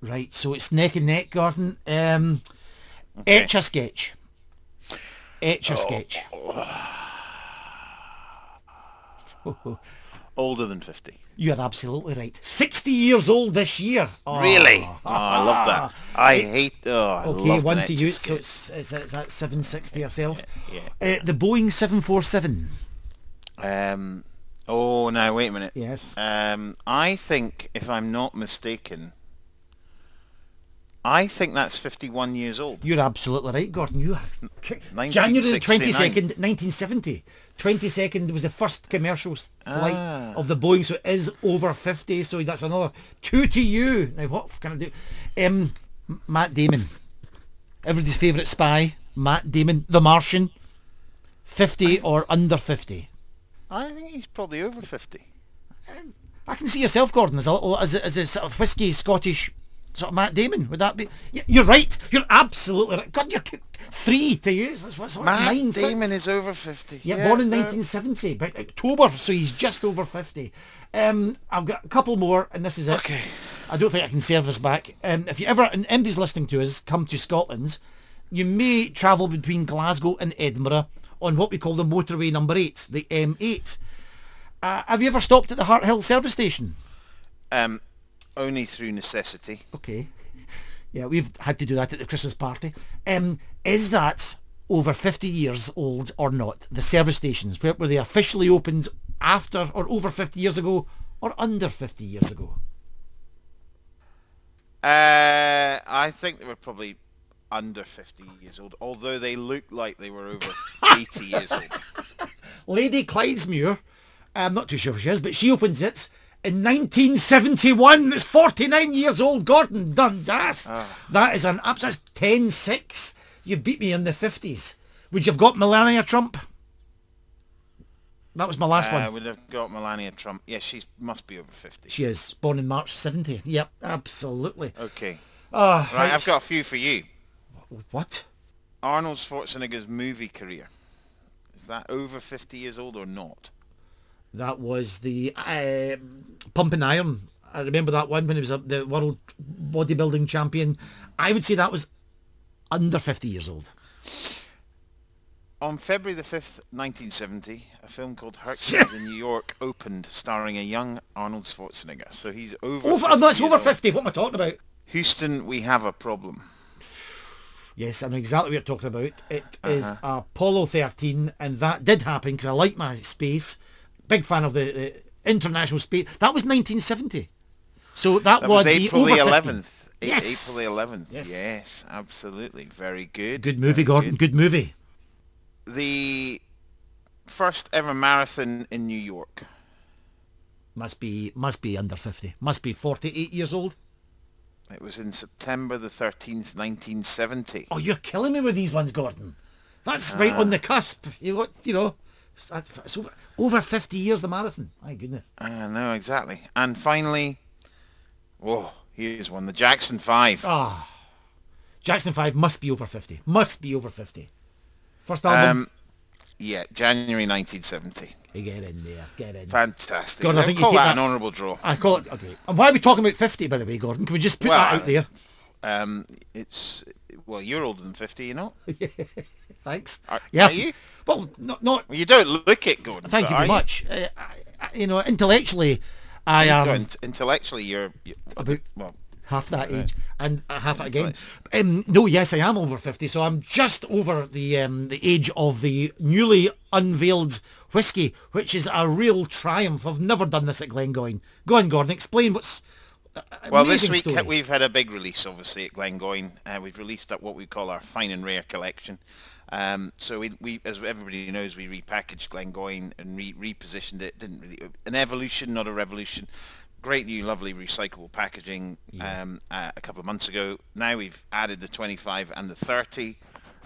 Right, so it's neck and neck, Gordon. Um, Etch a sketch. Etch a sketch. Older than 50. You're absolutely right. 60 years old this year. Oh. Really? Oh, I love that. I hate. Oh, I Okay, one to you. So it's, it's, it's at 760 yourself. Yeah. Uh, the Boeing 747. Um. Oh, now wait a minute. Yes. Um. I think, if I'm not mistaken, I think that's 51 years old. You're absolutely right, Gordon. You are. January the 22nd, 1970. 22nd was the first commercial flight Ah. of the Boeing, so it is over 50. So that's another two to you. Now, what can I do? Um, Matt Damon. Everybody's favourite spy, Matt Damon, The Martian. 50 or under 50. I think he's probably over 50. I can see yourself, Gordon, as a little, as a, as a sort of whiskey Scottish sort of Matt Damon. Would that be? You're right. You're absolutely right. God, you're three to you. What's, what's, what's Matt nine, six? Damon is over 50. Yeah, born in no. 1970, but October, so he's just over 50. Um, I've got a couple more, and this is it. Okay. I don't think I can serve this back. Um, if you ever, and anybody's listening to us, come to Scotland, you may travel between Glasgow and Edinburgh on what we call the motorway number 8, the M8. Uh, have you ever stopped at the Harthill service station? Um, only through necessity. Okay. Yeah, we've had to do that at the Christmas party. Um, is that over 50 years old or not? The service stations, were, they officially opened after or over 50 years ago or under 50 years ago? Uh, I think they were probably under 50 years old, although they look like they were over 80 years old. Lady Clydesmuir, I'm not too sure who she is, but she opens it in 1971. It's 49 years old. Gordon Dundas. That is an absolute 10-6. You've beat me in the 50s. Would you have got Melania Trump? That was my last I one. I would have got Melania Trump. Yeah, she must be over 50. She is born in March 70. Yep, absolutely. Okay. Ah, Right, I've got a few for you. What? Arnold Schwarzenegger's movie career. Is that over 50 years old or not? That was the uh, Pumping Iron. I remember that one when he was a, the world bodybuilding champion. I would say that was under 50 years old. On February the 5th, 1970, a film called Hercules in New York opened starring a young Arnold Schwarzenegger. So he's over Over, 50 that's over old. 50. What am I talking about? Houston, we have a problem. Yes, I know exactly what you're talking about. It is Apollo 13, and that did happen because I like my space. Big fan of the, the international space. That was 1970. So that, That was the April the over 50. 11th. A- Yes. April the 11th. Yes. Yes. absolutely. Very good. Good movie, Very Gordon. good. Good movie. The first ever marathon in New York. Must be must be under 50. Must be 48 years old. It was in September the 13th, 1970. Oh, you're killing me with these ones, Gordon. That's right ah. on the cusp. You got, you know, it's, over, over 50 years the marathon. My goodness. I know, exactly. And finally, whoa, here's one. The Jackson 5. Ah, Jackson 5 must be over 50. Must be over 50. First album. Um, yeah, January 1970. Hey, get in there. Get in. Fantastic. Gordon, I think you call take that, that- an honourable draw. I call it, okay. And why are we talking about 50, by the way, Gordon? Can we just put Well, that out there? Um, it's, well, you're older than 50, you know? Thanks. Are- yeah. are you? Well, not, not, Well, you don't look it, Gordon. thank you very much. Uh, I, you know, intellectually, I No, am... int- intellectually, you're, you're About- well, half that age and half it again. Um, no, yes, I am over 50, so I'm just over the um, the age of the newly unveiled whiskey, which is a real triumph. I've never done this at Glengoyne. Go on, Gordon, explain what's... Well, this week story. we've had a big release, obviously, at Glengoyne. Uh, we've released what we call our fine and rare collection. Um, so we, we, as everybody knows, we repackaged Glengoyne and re- repositioned it. Didn't really an evolution, not a revolution. Great new, lovely recyclable packaging. Um, uh, a couple of months ago. Now we've added the 25 and the 30,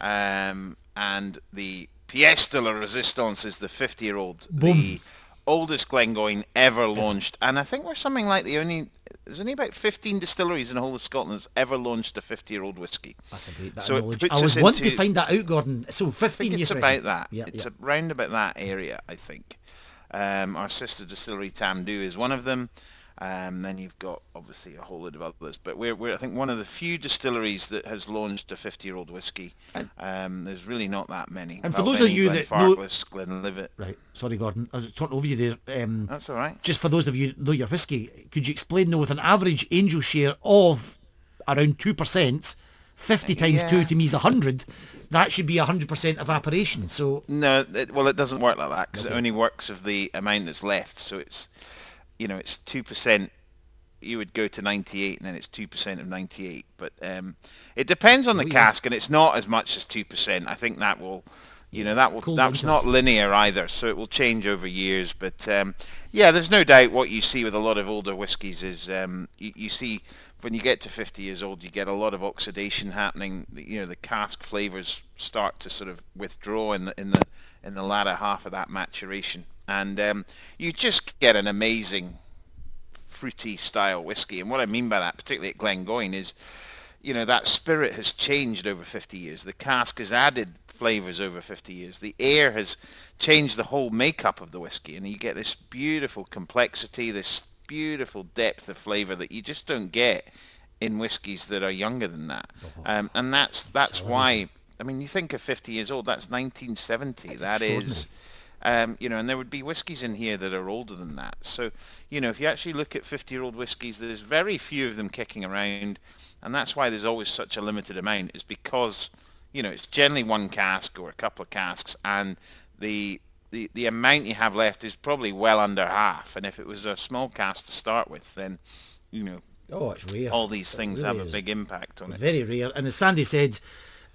um, and the pièce de la résistance is the 50-year-old. The oldest Glengoyne ever launched, and I think we're something like the only. There's only about 15 distilleries in the whole of Scotland that's ever launched a 50-year-old whiskey. That's a great So knowledge. I was wanting to find that out, Gordon. So 15 years it's about that. Yep, it's yep. around about that area, I think. Um, our sister distillery Tamdhu is one of them. Um, then you've got obviously a whole lot of others, but we're, we're I think one of the few distilleries that has launched a 50-year-old whiskey. Um, there's really not that many. And for those of you that know, Glenlivet. Right, sorry, Gordon, I was talking over you there. Um, That's all right. Just for those of you that know your whiskey, could you explain though, with an average angel share of around two percent, 50 times Yeah. 2 to me is 100. That should be 100% evaporation. So, No, it, well, it doesn't work like that because it only works of the amount that's left. So it's, you know, it's two percent. You would go to 98, and then it's two percent of 98. But um, it depends on the Oh, yeah. cask, and it's not as much as two percent. I think that will, you know, that will Cold that's not linear either. So it will change over years. But um, yeah, there's no doubt what you see with a lot of older whiskies is um, you, you see when you get to 50 years old, you get a lot of oxidation happening. You know, the cask flavors start to sort of withdraw in the in the in the latter half of that maturation, and um, you just get an amazing fruity style whiskey. And what I mean by that, particularly at Glengoyne, is you know that spirit has changed over 50 years. The cask has added flavors over 50 years. The air has changed the whole makeup of the whiskey, and you get this beautiful complexity, this beautiful depth of flavor that you just don't get in whiskies that are younger than that. Um, and that's that's why. I mean, you think of 50 years old. That's 1970. That is. Um, you know, and there would be whiskies in here that are older than that. So, you know, if you actually look at 50-year-old whiskies, there's very few of them kicking around, and that's why there's always such a limited amount. Is because, you know, it's generally one cask or a couple of casks, and the the, the amount you have left is probably well under half. And if it was a small cask to start with, then, you know, oh, it's rare. all these It things really have a big impact on it. Very rare. And as Sandy said,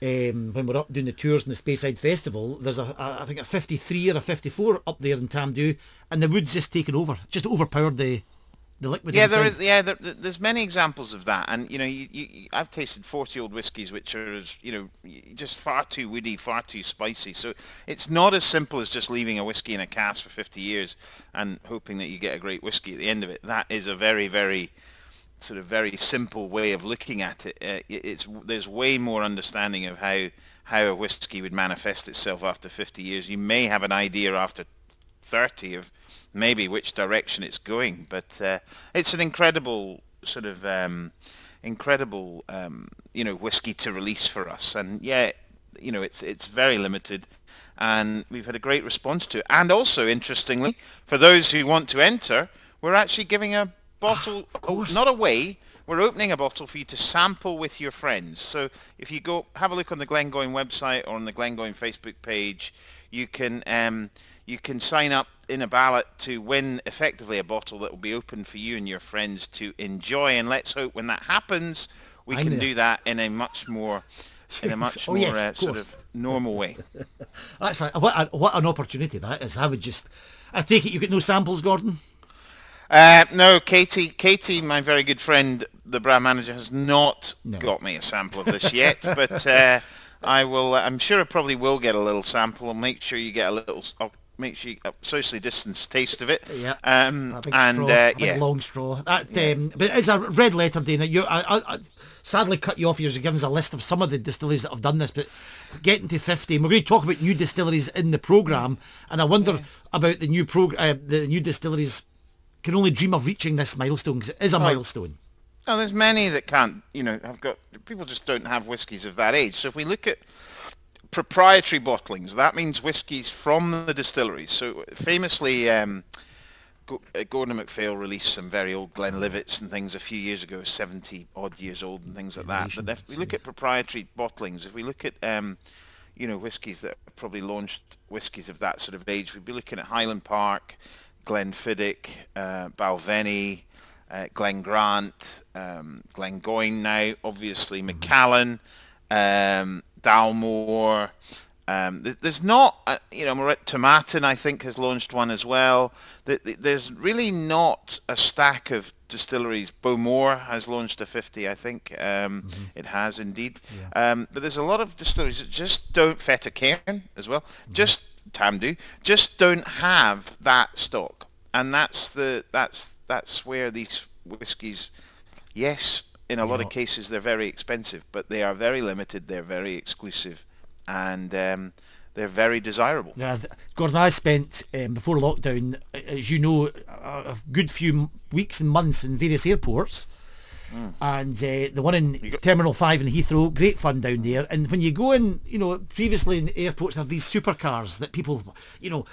um, when we're up doing the tours in the Speyside Festival, there's a, a I think a 53 or a 54 up there in Tamdhu, and the wood's just taken over, just overpowered the the liquid. Yeah, inside. there is. Yeah, there, there- there's many examples of that, and you know, you, you, I've tasted forty-year-old whiskies which are, as, you know, just far too woody, far too spicy. So it's not as simple as just leaving a whiskey in a cask for fifty years and hoping that you get a great whiskey at the end of it. That is a very, very sort of very simple way of looking at it. Uh, it's there's way more understanding of how how a whiskey would manifest itself after 50 years. You may have an idea after 30 of maybe which direction it's going, but uh, it's an incredible sort of um, incredible um, you know whiskey to release for us, and yeah, you know it's it's very limited, and we've had a great response to it. And also interestingly, for those who want to enter, we're actually giving a bottle, course. not away. We're opening a bottle for you to sample with your friends. So if you go have a look on the Glengoyne website or on the Glengoyne Facebook page, you can um, you can sign up in a ballot to win effectively a bottle that will be open for you and your friends to enjoy. And let's hope when that happens, we I'm can there. do that in a much more in a much Oh, more yes, uh, of sort of normal way. That's right. What, a, what an opportunity that is. I would just. I take it you get no samples, Gordon. Uh, no, Katie, Katie, my very good friend, the brand manager, has not No. got me a sample of this yet, but uh, I will. I'm sure I probably will get a little sample. I'll make sure you get a little. I'll make sure you a socially distanced taste of it. Yeah. Um, A big and straw, uh, yeah, long straw. That, um, but it's a red letter, Dana. You, I, I, I sadly cut you off. You're giving us a list of some of the distilleries that have done this, but getting to 50, and we're going to talk about new distilleries in the programme, and I wonder about the new prog- uh, the new distilleries can only dream of reaching this milestone because it is a milestone. Oh, there's many that can't, you know, have got, people just don't have whiskies of that age. So if we look at proprietary bottlings, that means whiskies from the distilleries. So famously, um, uh, Gordon MacPhail released some very old Glenlivets and things a few years ago, 70 odd years old and things like that. But if we look at proprietary bottlings, if we look at, um, you know, whiskies that probably launched whiskies of that sort of age, we'd be looking at Highland Park, Glenfiddich, uh, Balvenie, uh, Glen Grant, um, Glengoyne now, obviously Macallan, um, Dalmore. Um, there's not, uh, you know, Moret Tomatin I think has launched one as well. Th- th- There's really not a stack of distilleries. Bowmore has launched a 50, I think. Um, It has indeed. Um, but there's a lot of distilleries that just don't, Fettercairn as well, just Tamdhu, just don't have that stock. And that's the that's that's where these whiskies, yes, in a lot of cases they're very expensive, but they are very limited. They're very exclusive, and um, they're very desirable. Yeah, Gordon, I spent um, before lockdown, as you know, a, a good few weeks and months in various airports. And uh, the one in Terminal 5 in Heathrow, great fun down there. And when you go in, you know, previously in airports they have these supercars that people, you know,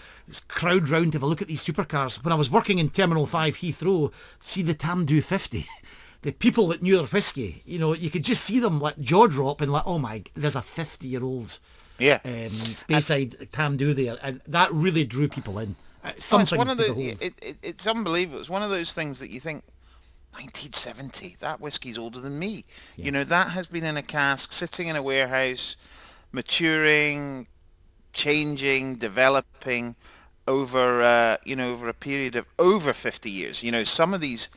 crowd round to have a look at these supercars. When I was working in Terminal 5 Heathrow, see the Tamdhu 50, the people that knew their whiskey, you know, you could just see them like jaw drop and like, oh my, there's a 50 year old Yeah. um, Speyside Tamdhu there, and that really drew people in. Uh, Oh, it's something one of the. It, it, it's unbelievable. It's one of those things that you think, 1970. That whiskey's older than me. You know, that has been in a cask, sitting in a warehouse, maturing, changing, developing over uh, you know over a period of over 50 years. You know, some of these.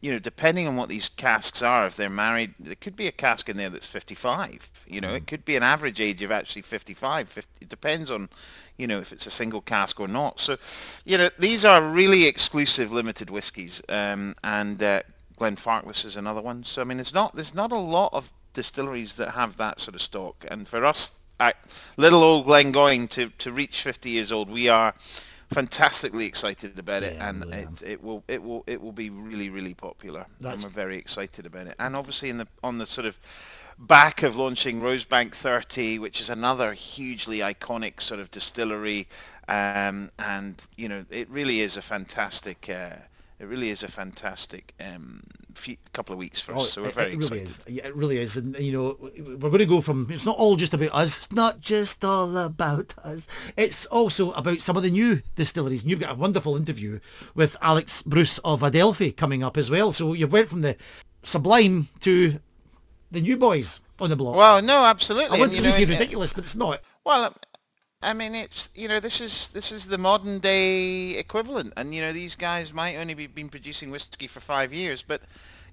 You know, depending on what these casks are, if they're married, there could be a cask in there that's 55. You know, it could be an average age of actually 55. 50, it depends on, you know, if it's a single cask or not. So, you know, these are really exclusive limited whiskies, um, and uh, Glenfarclas is another one. So, I mean, it's not there's not a lot of distilleries that have that sort of stock, and for us, at little old Glengoyne to to reach 50 years old, we are fantastically excited about it, Yeah, and it, it will it will it will be really really popular, That's- and we're very excited about it. And obviously, in the on the sort of back of launching Rosebank 30, which is another hugely iconic sort of distillery, um, and you know it really is a fantastic. Uh, it really is a fantastic um, few, couple of weeks for us, so we're Oh, it, very it really excited. is. Yeah, it really is. And you know, we're going to go from. It's not all just about us. It's not just all about us. It's also about some of the new distilleries. And you've got a wonderful interview with Alex Bruce of Adelphi coming up as well. So you've went from the sublime to the new boys on the block. Well, no, absolutely. I want to know, say it- ridiculous, but it's not. Well, I mean, it's you know this is this is the modern day equivalent, and you know these guys might only be been producing whiskey for five years, but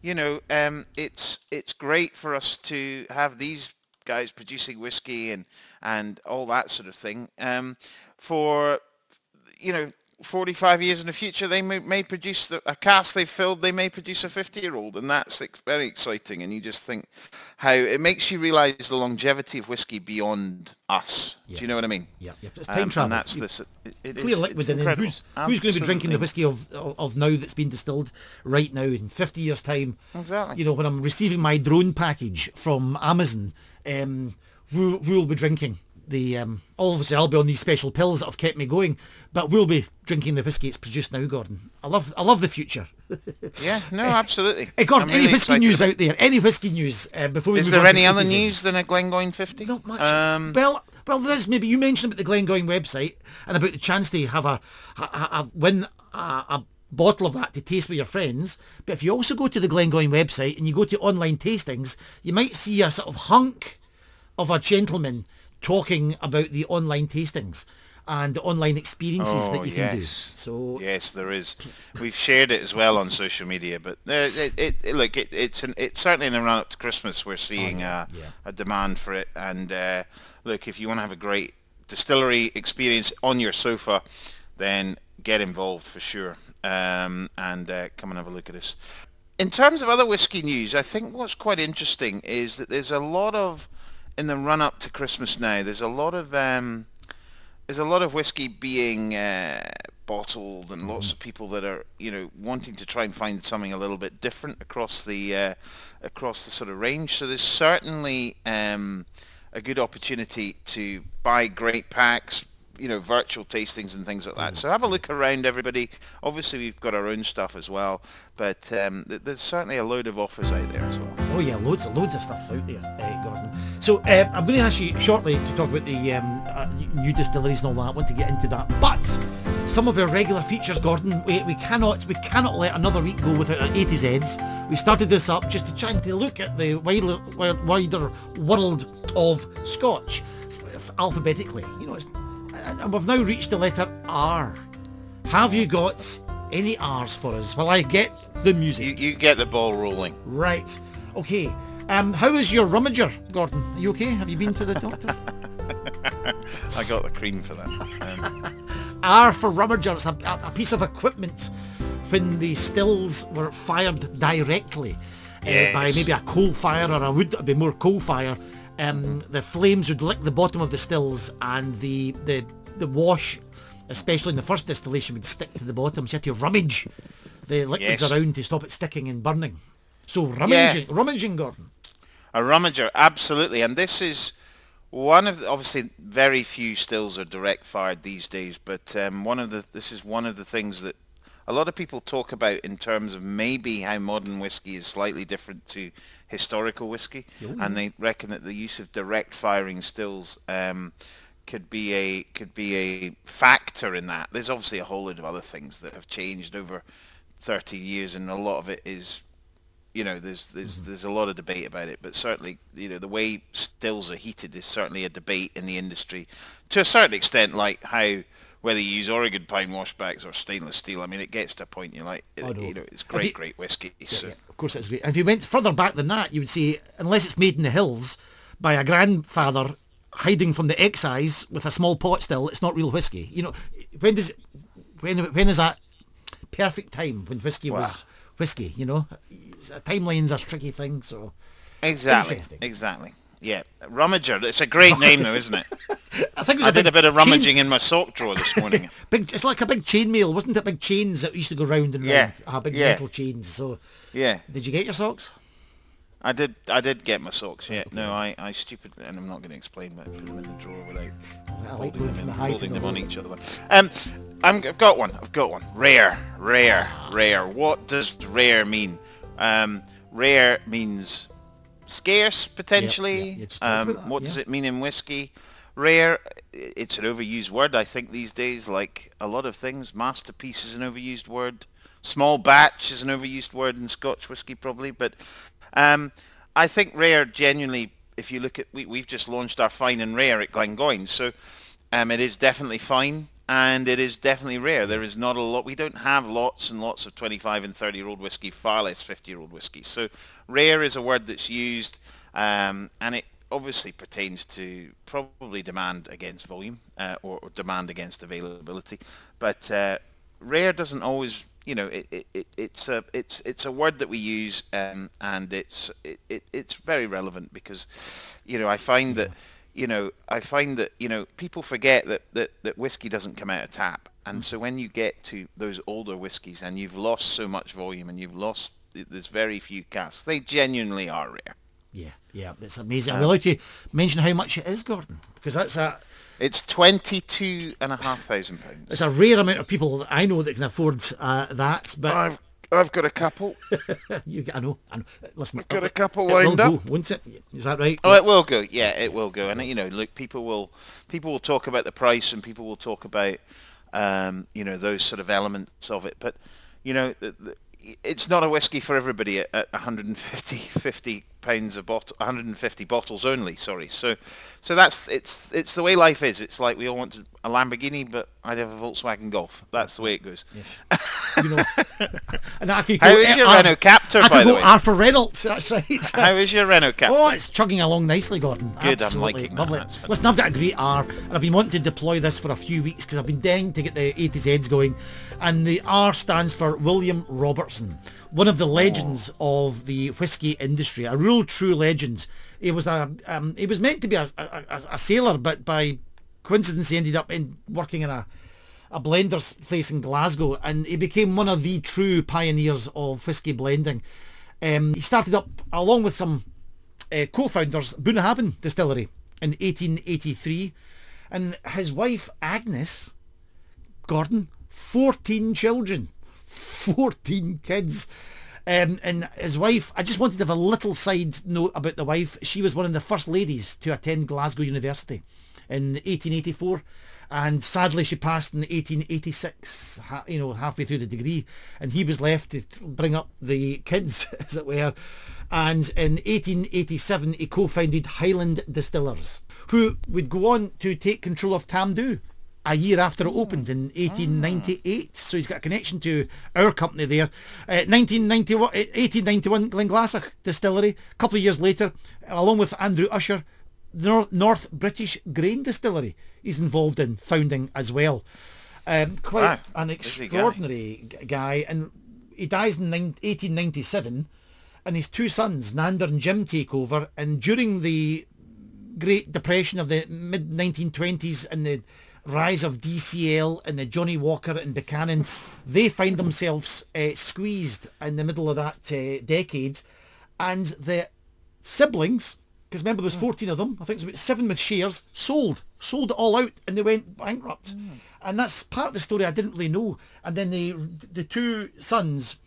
you know um, it's it's great for us to have these guys producing whiskey and and all that sort of thing um, for you know. 45 years in the future, they may, may produce the, a cask they've filled, they may produce a 50-year-old, and that's ex- very exciting. And you just think how it makes you realise the longevity of whiskey beyond us. Do you know what I mean? Yeah, yeah. It's Um, time travel. And that's You- this. It, it clear is- liquid it's in it. incredible. Who's, who's going to be drinking the whiskey of, of of now that's been distilled right now in 50 years time? Exactly. You know, when I'm receiving my drone package from Amazon, um, who who will be drinking the? Um, obviously, I'll be on these special pills that have kept me going, but we'll be drinking the whiskey it's produced now, Gordon. I love I love the future. Yeah, no, absolutely. Hey, Gordon, I'm any really whiskey news out there? Any whiskey news uh, before we Is move there on to any other 50s? news than a Glengoyne 50? Not much. Um, well, well, there is. Maybe you mentioned about the Glengoyne website and about the chance to have a, a, a, a win a, a bottle of that to taste with your friends. But if you also go to the Glengoyne website and you go to online tastings, you might see a sort of hunk of a gentleman talking about the online tastings and the online experiences Oh, that you can do. So Yes, there is. We've shared it as well on social media, but uh, it, it, it look, it, it's an, it's certainly in the run up to Christmas. We're seeing uh, yeah. a demand for it, and uh, look, if you want to have a great distillery experience on your sofa, then get involved for sure, um, and uh, come and have a look at us. In terms of other whiskey news, I think what's quite interesting is that there's a lot of in the run up to Christmas now. There's a lot of um, there's a lot of whiskey being uh, bottled and lots of people that are you know wanting to try and find something a little bit different across the uh, across the sort of range. So there's certainly um, a good opportunity to buy great packs you know virtual tastings and things like that. So have a look around everybody. Obviously we've got our own stuff as well but um, th- there's certainly a load of offers out there as well. Oh yeah, loads, of loads of stuff out there, uh, Gordon. So uh, I'm going to ask you shortly to talk about the um, uh, new distilleries and all that. I want to get into that, but some of our regular features, Gordon, we, we cannot we cannot let another week go without our A to Z's. We started this up just to try and to look at the wider wider world of Scotch alphabetically. You know, it's, and we've now reached the letter R. Have you got any R's for us? While I get the music. you, you get the ball rolling Right. Okay. Um, how is your rummager, Gordon? Are you okay? Have you been to the doctor? I got the cream for that um, R for rummager. It's a, a, piece of equipment when the stills were fired directly uh, by maybe a coal fire or a wood. It'd be more coal fire. um, the flames would lick the bottom of the stills and the, the, the wash, especially in the first distillation, would stick to the bottom. So you had to rummage the liquids Yes. around to stop it sticking and burning. So rummaging, rummaging, Gordon. A rummager, absolutely. And this is one of the, obviously very few stills are direct fired these days, but um, one of the this is one of the things that a lot of people talk about in terms of maybe how modern whiskey is slightly different to historical whiskey, and they reckon that the use of direct firing stills um, could be a could be a factor in that. There's obviously a whole load of other things that have changed over 30 years, and a lot of it is you know, there's there's mm-hmm. there's a lot of debate about it, but certainly, you know, the way stills are heated is certainly a debate in the industry, to a certain extent, like how whether you use Oregon pine washbacks or stainless steel. I mean, it gets to a point you're like, oh, know. you know, it's great, you- great whiskey. so Yeah, of course it's great. And if you went further back than that, you would say, unless it's made in the hills by a grandfather hiding from the excise with a small pot still, it's not real whiskey. You know, when does it, when when is that perfect time when whiskey was whiskey? You know, timeline's a tricky thing. So exactly, Interesting. exactly. Yeah, rummager. It's a great name, though, isn't it? I think I did a bit of chain- rummaging in my sock drawer this morning. Big, it's like a big chain chainmail, wasn't it? Big chains that used to go round and round. Yeah, Ah, big yeah. metal chains. So, yeah, did you get your socks? I did. I did get my socks. Yeah, no, I, I stupid, and I'm not going to explain, but I put them in the drawer without I like folding them, in, the folding them on each other. Um, I'm, I've got one. I've got one. Rare, rare, rare. What does rare mean? Um, rare means scarce potentially. yeah, um, that, what does it mean in whiskey? Rare. It's an overused word, I think, these days. Like a lot of things, masterpiece is an overused word. Small batch is an overused word in Scotch whiskey, probably. But um, I think rare genuinely, if you look at, we, we've just launched our fine and rare at Glengoyne, so um, it is definitely fine and it is definitely rare. There is not a lot, we don't have lots and lots of 25 and 30 year old whiskey, far less 50 year old whiskey. So rare is a word that's used um, and it obviously pertains to probably demand against volume uh, or, or demand against availability. But uh, rare doesn't always you know it, it, it it's a it's it's a word that we use um, and it's it, it it's very relevant because you know I find that you know I find that you know people forget that that, that whiskey doesn't come out of tap and so when you get to those older whiskies and you've lost so much volume and you've lost there's very few casks they genuinely are rare Yeah, yeah, it's amazing. Are we allowed to mention how much it is, Gordon? Because that's a it's twenty two and a half thousand pounds it's a rare amount of people that I know that can afford uh, that. But I've I've got a couple you, I know, I know. Listen, I've got a couple it will lined up. go, won't it? Is that right? Oh, it will go. Yeah, it will go. And you know, look, people will people will talk about the price, and people will talk about um, you know those sort of elements of it. But you know, the, the, it's not a whiskey for everybody at, at 150 50 pounds a bottle, 150 bottles only. Sorry. So, so that's it's it's the way life is. It's like we all want a Lamborghini, but I'd have a Volkswagen Golf. That's the way it goes. Yes. you know, and I could How go, is your uh, Renault Captur, I by the way? Arthur Reynolds. That's right. How is your Renault Captur? Oh, it's chugging along nicely, Gordon. Good, I'm Absolutely liking that. lovely. That's Listen, I've got a great R, and I've been wanting to deploy this for a few weeks because I've been dying to get the A to Z's going. And the R stands for William Robertson, one of the legends of the whiskey industry, a real true legend. He was a um, he was meant to be a, a, a, sailor, but by coincidence he ended up in working in a a blender's place in Glasgow, and he became one of the true pioneers of whiskey blending. Um, he started up along with some uh, co-founders Bunnahabhain Distillery in 1883, and his wife Agnes Gordon, 14 children, 14 kids. Um, and his wife, I just wanted to have a little side note about the wife. She was one of the first ladies to attend Glasgow University in 1884. And sadly, she passed in 1886, you know, halfway through the degree. And he was left to bring up the kids, as it were. And in 1887, he co-founded Highland Distillers, who would go on to take control of Tamdhu a year after it opened in 1898. So he's got a connection to our company there. Uh, 1991, uh, 1891 Glenglassaugh Distillery. A couple of years later, along with Andrew Usher, North, North British Grain Distillery he's involved in founding as well. Um, quite Wow, an busy guy. extraordinary guy. And he dies in 1897 and his two sons, Nander and Jim, take over. And during the Great Depression of the mid 1920s and the rise of DCL and the Johnnie Walker and Buchanan, they find themselves uh, squeezed in the middle of that uh, decade, and the siblings, because remember there's 14 of them, I think it's about seven with shares, sold, sold it all out, and they went bankrupt, and that's part of the story I didn't really know. And then the the two sons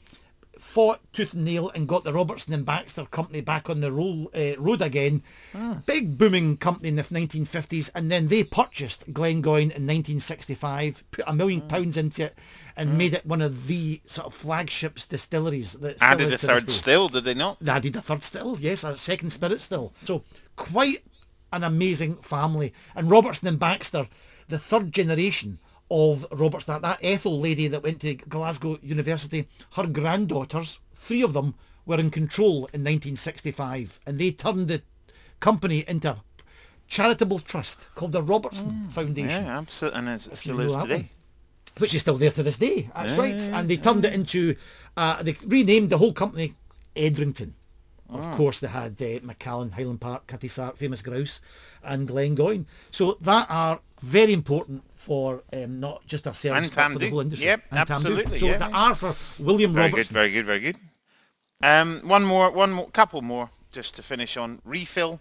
fought tooth and nail and got the Robertson and Baxter company back on the roll, uh, road again. Ah. Big booming company in the 1950s, and then they purchased Glengoyne in 1965, put a million mm. pounds into it, and mm. made it one of the sort of flagships distilleries. That still Added a third still, did they not? They added a third still, yes, a second spirit still. So quite an amazing family. And Robertson and Baxter, the third generation of Robertson, that, that Ethel lady that went to Glasgow University, her granddaughters, three of them, were in control in 1965 and they turned the company into a charitable trust called the Robertson Foundation Yeah, absolutely, and it still is today. one. which is still there to this day. That's Yeah, right. yeah, and they turned it into, uh, they renamed the whole company Edrington. Of Ah. course, they had uh, Macallan, Highland Park, Cutty Sark, Famous Grouse, and Glengoyne. So that are very important for um, not just ourselves, And but for the whole industry. Yep, And absolutely, So yeah, they are for William Very good, Robertson. very good, very good. Um, one more, one more, couple more, just to finish on refill.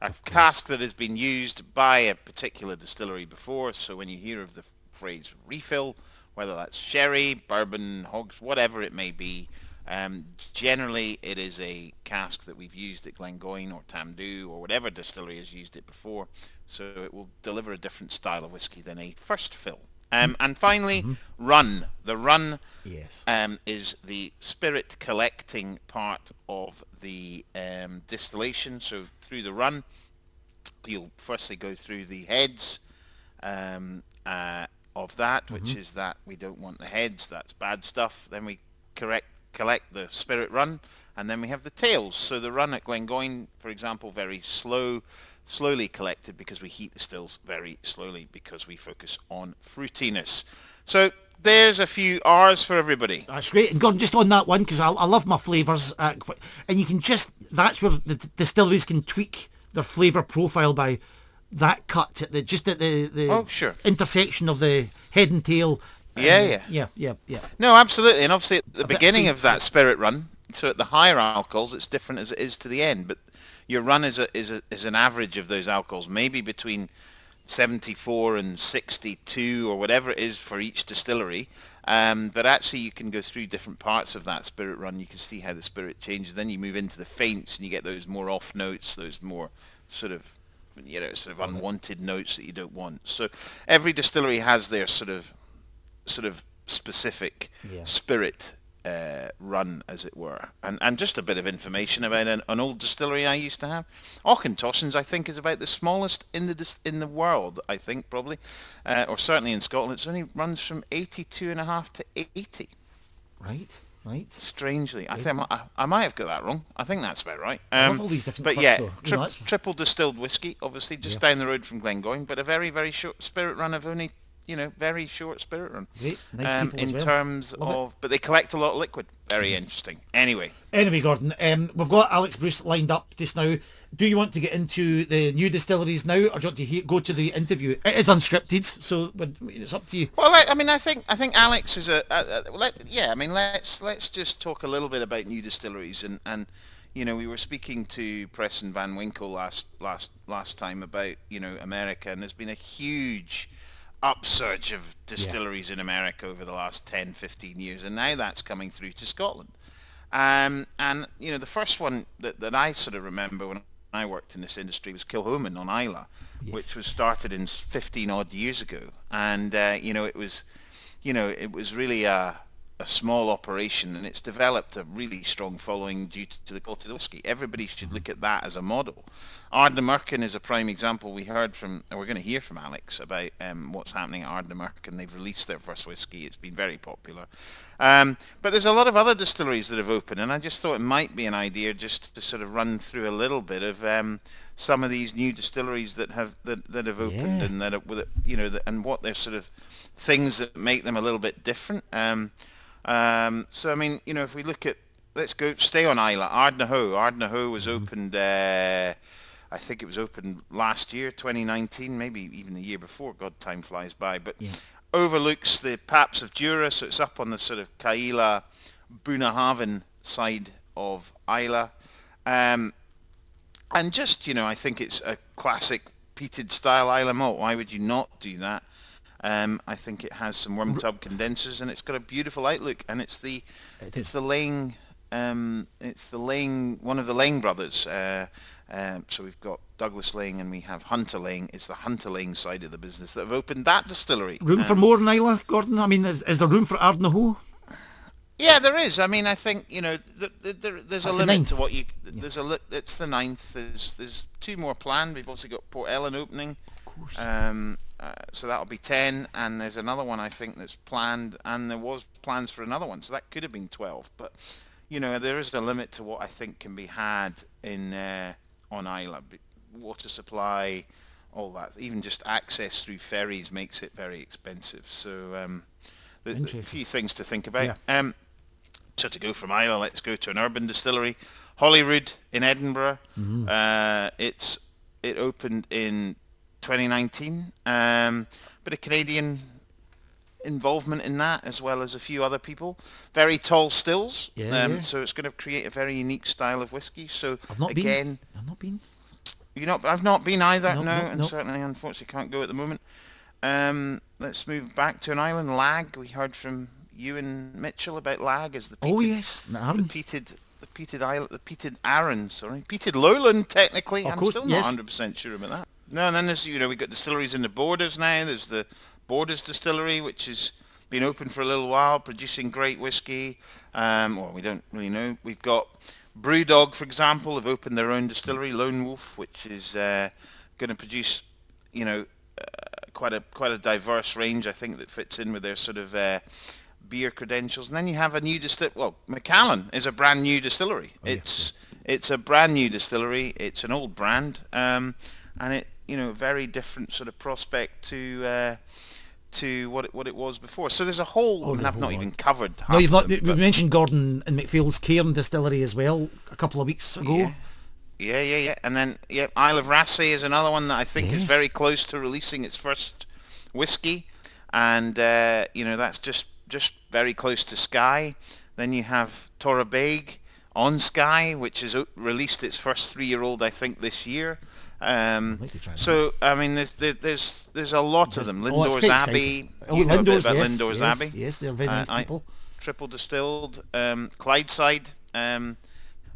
A cask that has been used by a particular distillery before. So when you hear of the phrase refill, whether that's sherry, bourbon, hogs, whatever it may be, um, generally it is a cask that we've used at Glengoyne or Tamdhu or whatever distillery has used it before. So it will deliver a different style of whiskey than a first fill. Um, and finally, run. The run Yes. um, is the spirit collecting part of the um, distillation. So through the run, you'll firstly go through the heads um, uh, of that, which is that we don't want the heads. That's bad stuff. Then we correct collect the spirit run, and then we have the tails. So the run at Glengoyne, for example, very slow, slowly collected because we heat the stills very slowly because we focus on fruitiness. So there's a few R's for everybody. That's great. And Gordon, just on that one, because I, I love my flavours, uh, and you can just, that's where the d- distilleries can tweak their flavour profile by that cut, at the, just at the, the Oh, sure. intersection of the head and tail. Yeah, Um, yeah. Yeah, yeah, yeah. No, absolutely. And obviously at the bit beginning of that spirit run, so at the higher alcohols, it's different as it is to the end. But your run is a, is a, is an average of those alcohols, maybe between 74 and 62 or whatever it is for each distillery. Um, but actually you can go through different parts of that spirit run. You can see how the spirit changes. Then you move into the faints and you get those more off notes, those more sort of you know, sort of unwanted notes that you don't want. So every distillery has their sort of sort of specific Yeah. spirit uh, run, as it were. And and just a bit of information about an, an old distillery I used to have. Auchentoshan's, I think, is about the smallest in the dis- in the world. I think probably, uh, or certainly in Scotland. It only runs from 82 and a half to 80. Right, right. Strangely, I think I, might- I might have got that wrong. I think that's about right. Um, all these different But yeah, tri- know, triple distilled whiskey, obviously, just down the road from Glengoyne, but a very, very short spirit run of only, you know, very short spirit run. Great, nice um, people as in well. terms Love it. Of, but they collect a lot of liquid. Very interesting. Anyway, Anyway, Gordon, um, we've got Alex Bruce lined up just now. Do you want to get into the new distilleries now, or do you want to hear, go to the interview? It is unscripted, so it's up to you. well, I, I mean, I think I think Alex is a, a, a let, yeah. I mean, let's let's just talk a little bit about new distilleries and and you know we were speaking to Preston Van Winkle last last last time about you know America and there's been a huge upsurge of distilleries in America over the last 10 15 years and now that's coming through to Scotland. Um, and you know the first one that, that I sort of remember when I worked in this industry was Kilchoman on Islay which was started in 15 odd years ago. And uh, you know it was you know it was really a a small operation and it's developed a really strong following due to the quality of the whiskey. Everybody should look at that as a model. Ardnamurchan is a prime example. We heard from, and we're going to hear from Alex about um, what's happening at Ardnamurchan. They've released their first whiskey. It's been very popular. Um, but there's a lot of other distilleries that have opened and I just thought it might be an idea just to sort of run through a little bit of um, some of these new distilleries that have that, that have opened Yeah. and that are, you know, and what they're sort of things that make them a little bit different. Um, so I mean, you know, if we look at, let's go stay on Islay. Ardnahoe. Ardnahoe was opened uh, I think it was opened last year, 2019, maybe even the year before. God, time flies by. But Yeah. overlooks the Paps of Jura, so it's up on the sort of Kaila, Bunnahabhain side of Islay. Um, and just, you know, I think it's a classic peated style Isla malt. Why would you not do that? Um, I think it has some worm tub condensers and it's got a beautiful outlook and it's the It it's the Lang um, it's the Lang one of the Lang brothers. Uh, um, so we've got Douglas Lang and we have Hunter Lang. It's the Hunter Lang side of the business that have opened that distillery. Room for Um, more, Nyla, Gordon? I mean, is, is there room for Ardnahoe? Yeah, there is. I mean, I think you know, th th there, there's a That's the limit to what you. There's a li- it's the ninth. There's there's two more planned. We've also got Port Ellen opening. Course. Um, uh, so that'll be ten, and there's another one I think that's planned, and there was plans for another one, so that could have been twelve. But you know, there is a limit to what I think can be had in uh, on Islay. Water supply, all that. Even just access through ferries makes it very expensive. So um, a few things to think about. Yeah. Um, so to go from Islay, let's go to an urban distillery, Holyrood in Edinburgh. Mm-hmm. Uh, it's it opened in 2019. Um, bit of Canadian involvement in that, as well as a few other people. Very tall stills. Yeah, um, yeah. So it's going to create a very unique style of whiskey. So I've not again, been. I've not been. you not, I've not been either. No, no, no, and no. certainly, unfortunately, can't go at the moment. Um, let's move back to an island, Lag. We heard from you and Mitchell about Lag as the peated, Oh, yes. the Arran. peated, the peated island, the peated Arran, sorry, peated Lowland. Technically, Of I'm course, still yes. not 100 percent sure about that. No, and then there's you know we've got distilleries in the borders now. There's the Borders Distillery, which has been open for a little while, producing great whiskey. Um, well, we don't really know. We've got Brewdog, for example, have opened their own distillery, Lone Wolf, which is uh, going to produce, you know, uh, quite a quite a diverse range. I think that fits in with their sort of uh, beer credentials. And then you have a new distill. Well, Macallan is a brand new distillery. Oh, yeah, it's it's a brand new distillery. It's an old brand, um, and it you know very different sort of prospect to. Uh, to what it, what it was before. So there's a whole, Oh, there's I've not even covered half No, you've of not. them, We mentioned Gordon and MacPhail's Cairn Distillery as well a couple of weeks ago. Yeah. Yeah, yeah, yeah. And then, yeah, Isle of Raasay is another one that I think is very close to releasing its first whiskey, and uh, you know that's just just very close to Skye. Then you have Torabhaig on Skye, which has released its first three-year-old, I think, this year. Um, like to that. so I mean, there's there's there's a lot of them. Oh, Lindores quite Abbey. Oh, you know a bit Lindores, about yes, Lindores yes, Abbey. yes, they're very Uh, nice I- people. triple distilled, um, Clydeside um,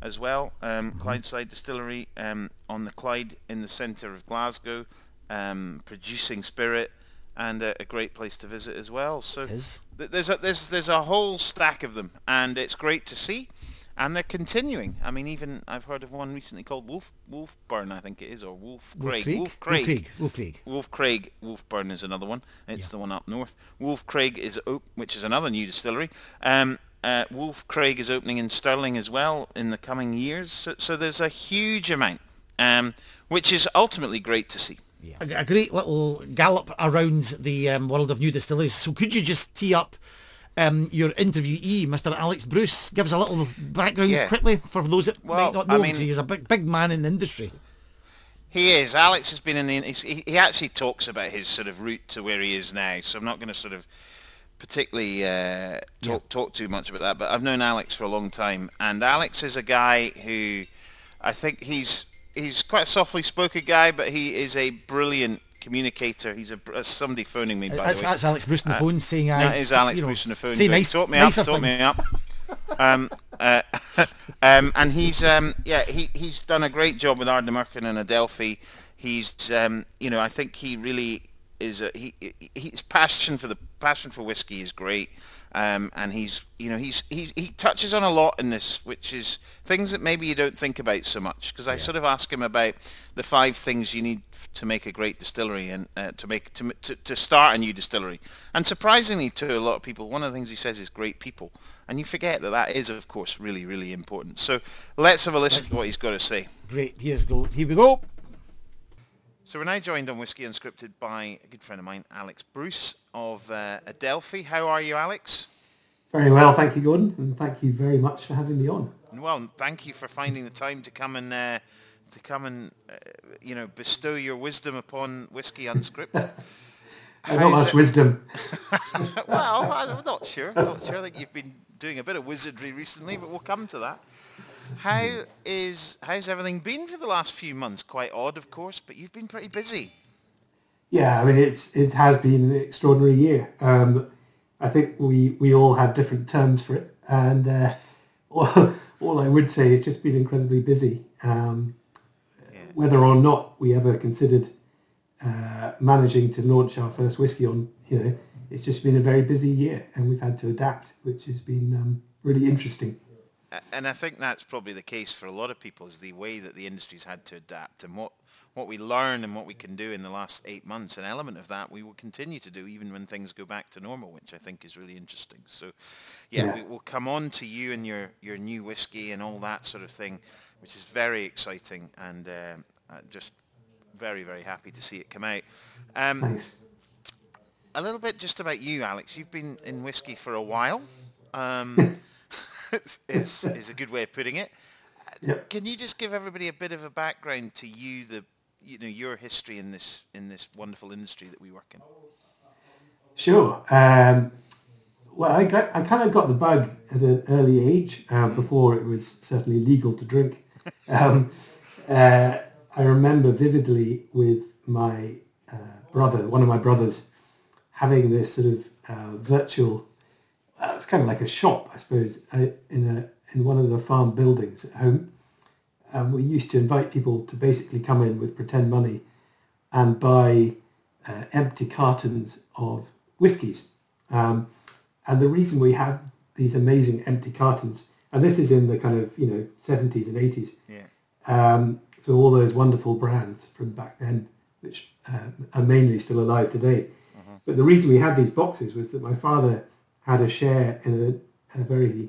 as well. Um, Mm-hmm. Clydeside Distillery um, on the Clyde in the centre of Glasgow, um, producing spirit and a, a great place to visit as well. So th- there's a, there's there's a whole stack of them, and it's great to see. And they're continuing. I mean, even I've heard of one recently called Wolf Wolfburn, I think it is, or Wolf Craig. Wolf Wolf Craig. Craig. Wolf Craig. Wolf Craig, Wolfburn is another one. It's Yeah. the one up north. Wolf Craig is op- which is another new distillery. Um, uh, Wolf Craig is opening in Stirling as well in the coming years. So, so there's a huge amount, um, which is ultimately great to see. Yeah. A, a great little gallop around the um, world of new distilleries. So could you just tee up um, your interviewee, Mr. Alex Bruce? Give us a little background Yeah. quickly for those that Well, might not know him. mean- He's a big, big man in the industry. He is. Alex has been in the. He, he actually talks about his sort of route to where he is now. So I'm not going to sort of particularly uh, talk talk too much about that. But I've known Alex for a long time, and Alex is a guy who I think he's he's quite a softly spoken guy, but he is a brilliant communicator. He's a uh, somebody phoning me by That's, the way. that's Alex Bruce on the Uh, phone saying, I, That is Alex know, Bruce on the phone. Say going, nice, talk me up, talk things. me up. um, uh, um, and he's um, yeah he he's done a great job with Ardnamurchan and Adelphi. He's um, you know I think he really is a he- his passion for the passion for whiskey is great. Um, and he's, you know, he's, he he touches on a lot in this, which is things that maybe you don't think about so much. Because I sort of ask him about the five things you need to make a great distillery and uh, to make to, to to start a new distillery. And surprisingly to a lot of people, one of the things he says is great people, and you forget that that is, of course, really really important. So let's have a listen to what he's got to say. Great, here's go. Here we go. So we're now joined on Whiskey Unscripted by a good friend of mine, Alex Bruce of uh, Adelphi. How are you, Alex? Very well, thank you, Gordon, and thank you very much for having me on. Well, thank you for finding the time to come and uh, to come and uh, you know bestow your wisdom upon whiskey unscripted. not much it? wisdom. well, I'm not sure. I'm not sure. I think you've been doing a bit of wizardry recently, but we'll come to that. How is how's everything been for the last few months? Quite odd, of course, but you've been pretty busy. Yeah, I mean it's it has been an extraordinary year. Um, I think we we all have different terms for it, and uh, all, all I would say is just been incredibly busy. Um, yeah. Whether or not we ever considered uh, managing to launch our first whiskey on, you know, it's just been a very busy year, and we've had to adapt, which has been um, really interesting. And I think that's probably the case for a lot of people is the way that the industry's had to adapt and what, what we learn and what we can do in the last eight months. An element of that we will continue to do even when things go back to normal, which I think is really interesting. So, yeah, yeah. we will come on to you and your, your new whiskey and all that sort of thing, which is very exciting and uh, just very, very happy to see it come out. Um, A little bit just about you, Alex. You've been in whiskey for a while. Um, is is a good way of putting it. Yep. Can you just give everybody a bit of a background to you, the you know your history in this in this wonderful industry that we work in? Sure. Um, well, I got I kind of got the bug at an early age um, before it was certainly legal to drink. Um, uh, I remember vividly with my uh, brother, one of my brothers, having this sort of uh, virtual uh, it's kind of like a shop, I suppose, uh, in a in one of the farm buildings at home. Um, we used to invite people to basically come in with pretend money and buy uh, empty cartons of whiskies. Um, and the reason we have these amazing empty cartons, and this is in the kind of you know 70s and 80s. Yeah. Um, so all those wonderful brands from back then, which uh, are mainly still alive today. Uh-huh. But the reason we had these boxes was that my father had a share in a, a very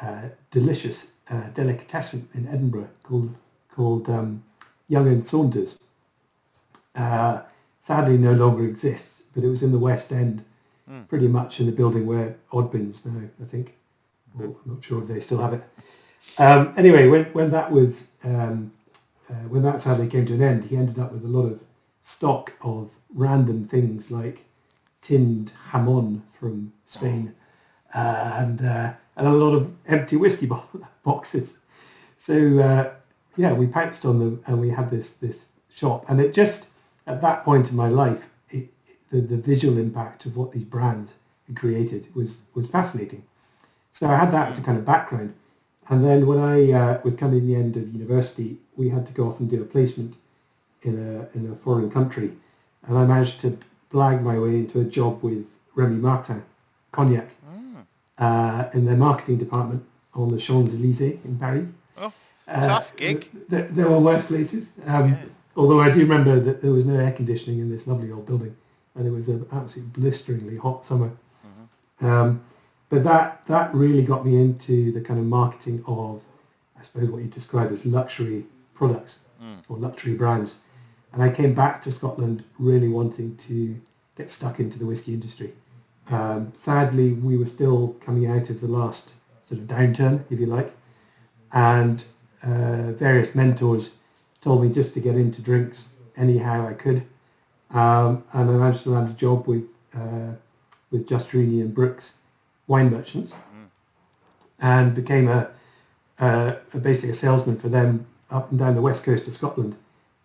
uh, delicious uh, delicatessen in Edinburgh called called um, Young and Saunders. Uh, sadly, no longer exists, but it was in the West End, mm. pretty much in the building where Oddbins now, I think. I'm not sure if they still have it. Um, anyway, when when that was um, uh, when that sadly came to an end, he ended up with a lot of stock of random things like tinned jamon from Spain, uh, and uh, and a lot of empty whiskey bo- boxes. So uh, yeah, we pounced on them, and we had this this shop, and it just at that point in my life, it, the the visual impact of what these brands had created was was fascinating. So I had that as a kind of background, and then when I uh, was coming the end of university, we had to go off and do a placement in a in a foreign country, and I managed to blag my way into a job with Remy Martin Cognac mm. uh, in their marketing department on the Champs-Élysées in Paris. Oh, uh, tough gig. There, there were worse places. Um, yeah. Although I do remember that there was no air conditioning in this lovely old building, and it was an absolutely blisteringly hot summer. Mm-hmm. Um, but that that really got me into the kind of marketing of, I suppose, what you describe as luxury products mm. or luxury brands. And I came back to Scotland really wanting to get stuck into the whiskey industry. Um, sadly, we were still coming out of the last sort of downturn, if you like, and uh, various mentors told me just to get into drinks anyhow I could, um, and I managed to land a job with uh, with Justerini and Brooks wine merchants, mm. and became a, a, a, basically a salesman for them up and down the west coast of Scotland,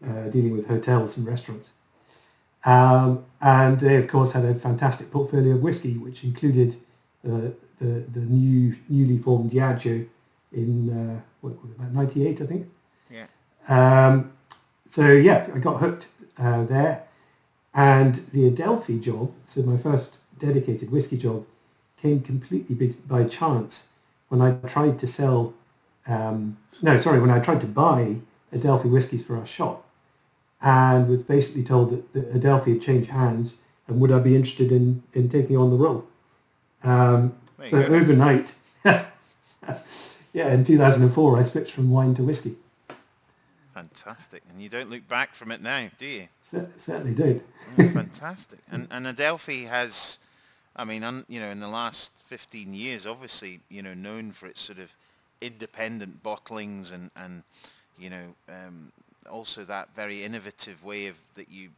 uh, dealing with hotels and restaurants. Um, and they, of course, had a fantastic portfolio of whiskey, which included uh, the the new newly formed Diageo in uh, what, about '98, I think. Yeah. Um, so yeah, I got hooked uh, there, and the Adelphi job, so my first dedicated whiskey job, came completely by chance when I tried to sell. Um, no, sorry, when I tried to buy Adelphi whiskies for our shop and was basically told that, that Adelphi had changed hands and would I be interested in, in taking on the role. Um, so overnight, yeah, in 2004 I switched from wine to whiskey. Fantastic. And you don't look back from it now, do you? C- certainly don't. oh, fantastic. And, and Adelphi has, I mean, un, you know, in the last 15 years, obviously, you know, known for its sort of independent bottlings and, and you know, um, also that very innovative way of that you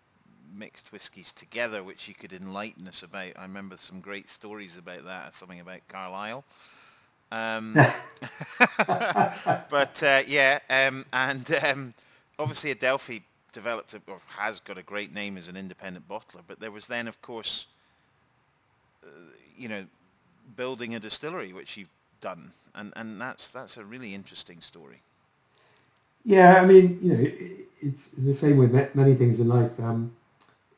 mixed whiskies together, which you could enlighten us about. I remember some great stories about that, something about Carlisle. Um, but uh, yeah, um, and um, obviously Adelphi developed a, or has got a great name as an independent bottler. But there was then, of course, uh, you know, building a distillery, which you've done, and and that's that's a really interesting story. Yeah, I mean, you know, it's the same with many things in life. Um,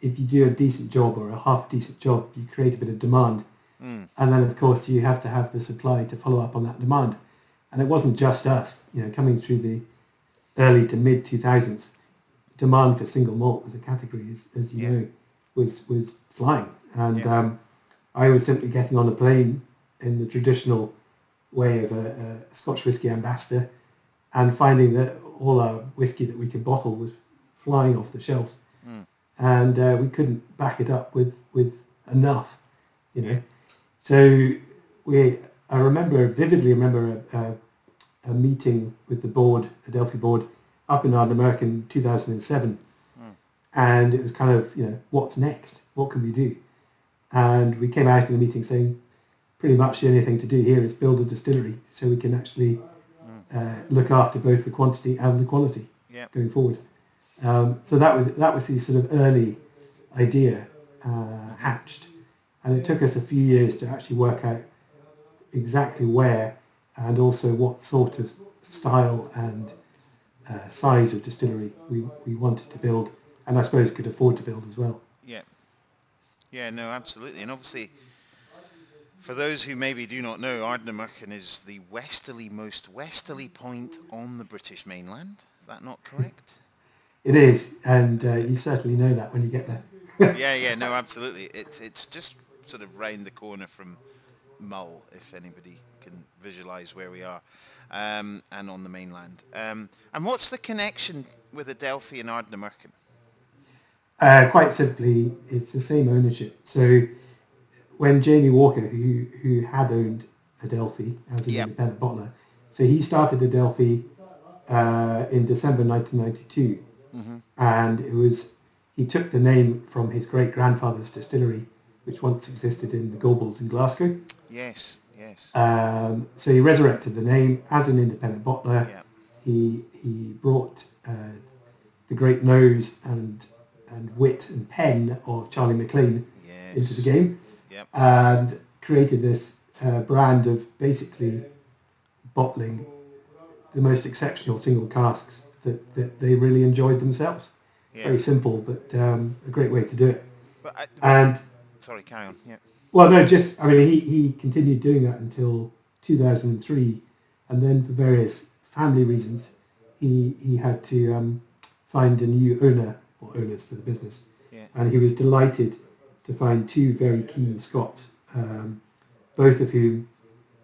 if you do a decent job or a half decent job, you create a bit of demand. Mm. And then, of course, you have to have the supply to follow up on that demand. And it wasn't just us, you know, coming through the early to mid 2000s, demand for single malt as a category, as, as you yeah. know, was, was flying. And yeah. um, I was simply getting on a plane in the traditional way of a, a Scotch whisky ambassador and finding that all our whiskey that we could bottle was flying off the shelves. Mm. And uh, we couldn't back it up with, with enough, you know. So we, I remember vividly remember a, a, a meeting with the board, Adelphi board, up in Ardnamurchan in 2007, mm. and it was kind of you know what's next? What can we do? And we came out of the meeting saying, pretty much the only thing to do here is build a distillery so we can actually. Uh, look after both the quantity and the quality yep. going forward. Um, so that was that was the sort of early idea uh, hatched, and it took us a few years to actually work out exactly where and also what sort of style and uh, size of distillery we, we wanted to build and I suppose could afford to build as well. Yeah. Yeah, no, absolutely. And obviously, for those who maybe do not know, Ardnamurchan is the westerly, most westerly point on the British mainland. Is that not correct? it is, and uh, you certainly know that when you get there. yeah, yeah, no, absolutely. It's it's just sort of round the corner from Mull, if anybody can visualise where we are, um, and on the mainland. Um, and what's the connection with Adelphi and Ardnamurchan? Uh, quite simply, it's the same ownership. So when Jamie Walker, who who had owned Adelphi as an yep. independent bottler, so he started Adelphi uh, in December 1992, mm-hmm. and it was he took the name from his great grandfather's distillery, which once existed in the Gorbals in Glasgow. Yes. Yes. Um, so he resurrected the name as an independent bottler. Yeah. He he brought uh, the great nose and and wit and pen of Charlie MacLean yes. into the game, yep. and created this uh, brand of basically bottling the most exceptional single casks that, that they really enjoyed themselves. Yeah. Very simple, but um, a great way to do it. But I, and sorry, carry on. Yeah. Well, no, just I mean, he, he continued doing that until 2003, and then for various family reasons, he he had to um, find a new owner or owners for the business, yeah. and he was delighted to find two very keen Scots, um, both of whom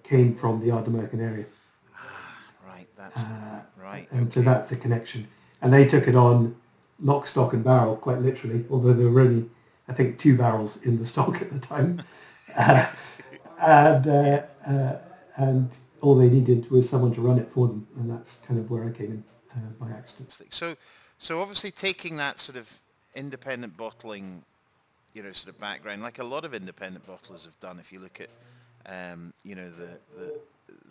came from the Ardnamurchan area. Ah, right, that's uh, right. And okay. so that's the connection. And they took it on lock, stock, and barrel, quite literally, although there were only I think, two barrels in the stock at the time. Uh, and, uh, uh, and all they needed was someone to run it for them. And that's kind of where I came in uh, by accident. So, so obviously taking that sort of independent bottling, you know, sort of background, like a lot of independent bottlers have done, if you look at, um, you know, the, the,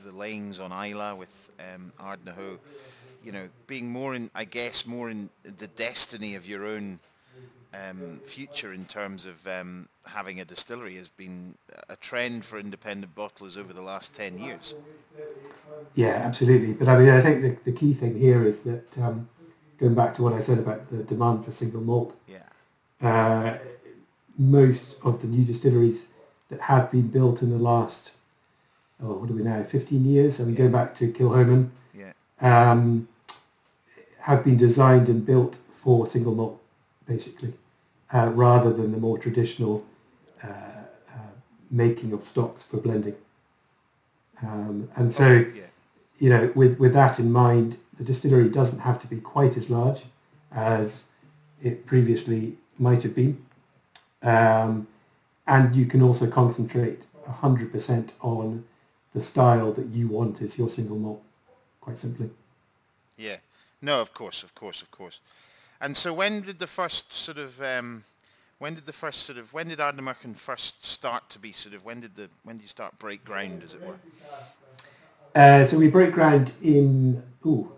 the Laings on Islay with um, Ardnahoe, you know, being more in, I guess, more in the destiny of your own um, future in terms of um, having a distillery has been a trend for independent bottlers over the last 10 years. Yeah, absolutely. But I mean, I think the, the key thing here is that um, going back to what I said about the demand for single malt, yeah. Uh, most of the new distilleries that have been built in the last, oh, what are we now, 15 years? I mean, yeah. going back to Kilchoman, yeah. um, have been designed and built for single malt basically, uh, rather than the more traditional uh, uh, making of stocks for blending. Um, and so, oh, yeah. you know, with, with that in mind, the distillery doesn't have to be quite as large as it previously might have been. Um, and you can also concentrate 100% on the style that you want as your single malt, quite simply. Yeah, No, of course, of course, of course. And so when did the first sort of um, when did the first sort of when did Ardnamurchan first start to be sort of when did the when did you start break ground as it were? Uh, so we broke ground in ooh,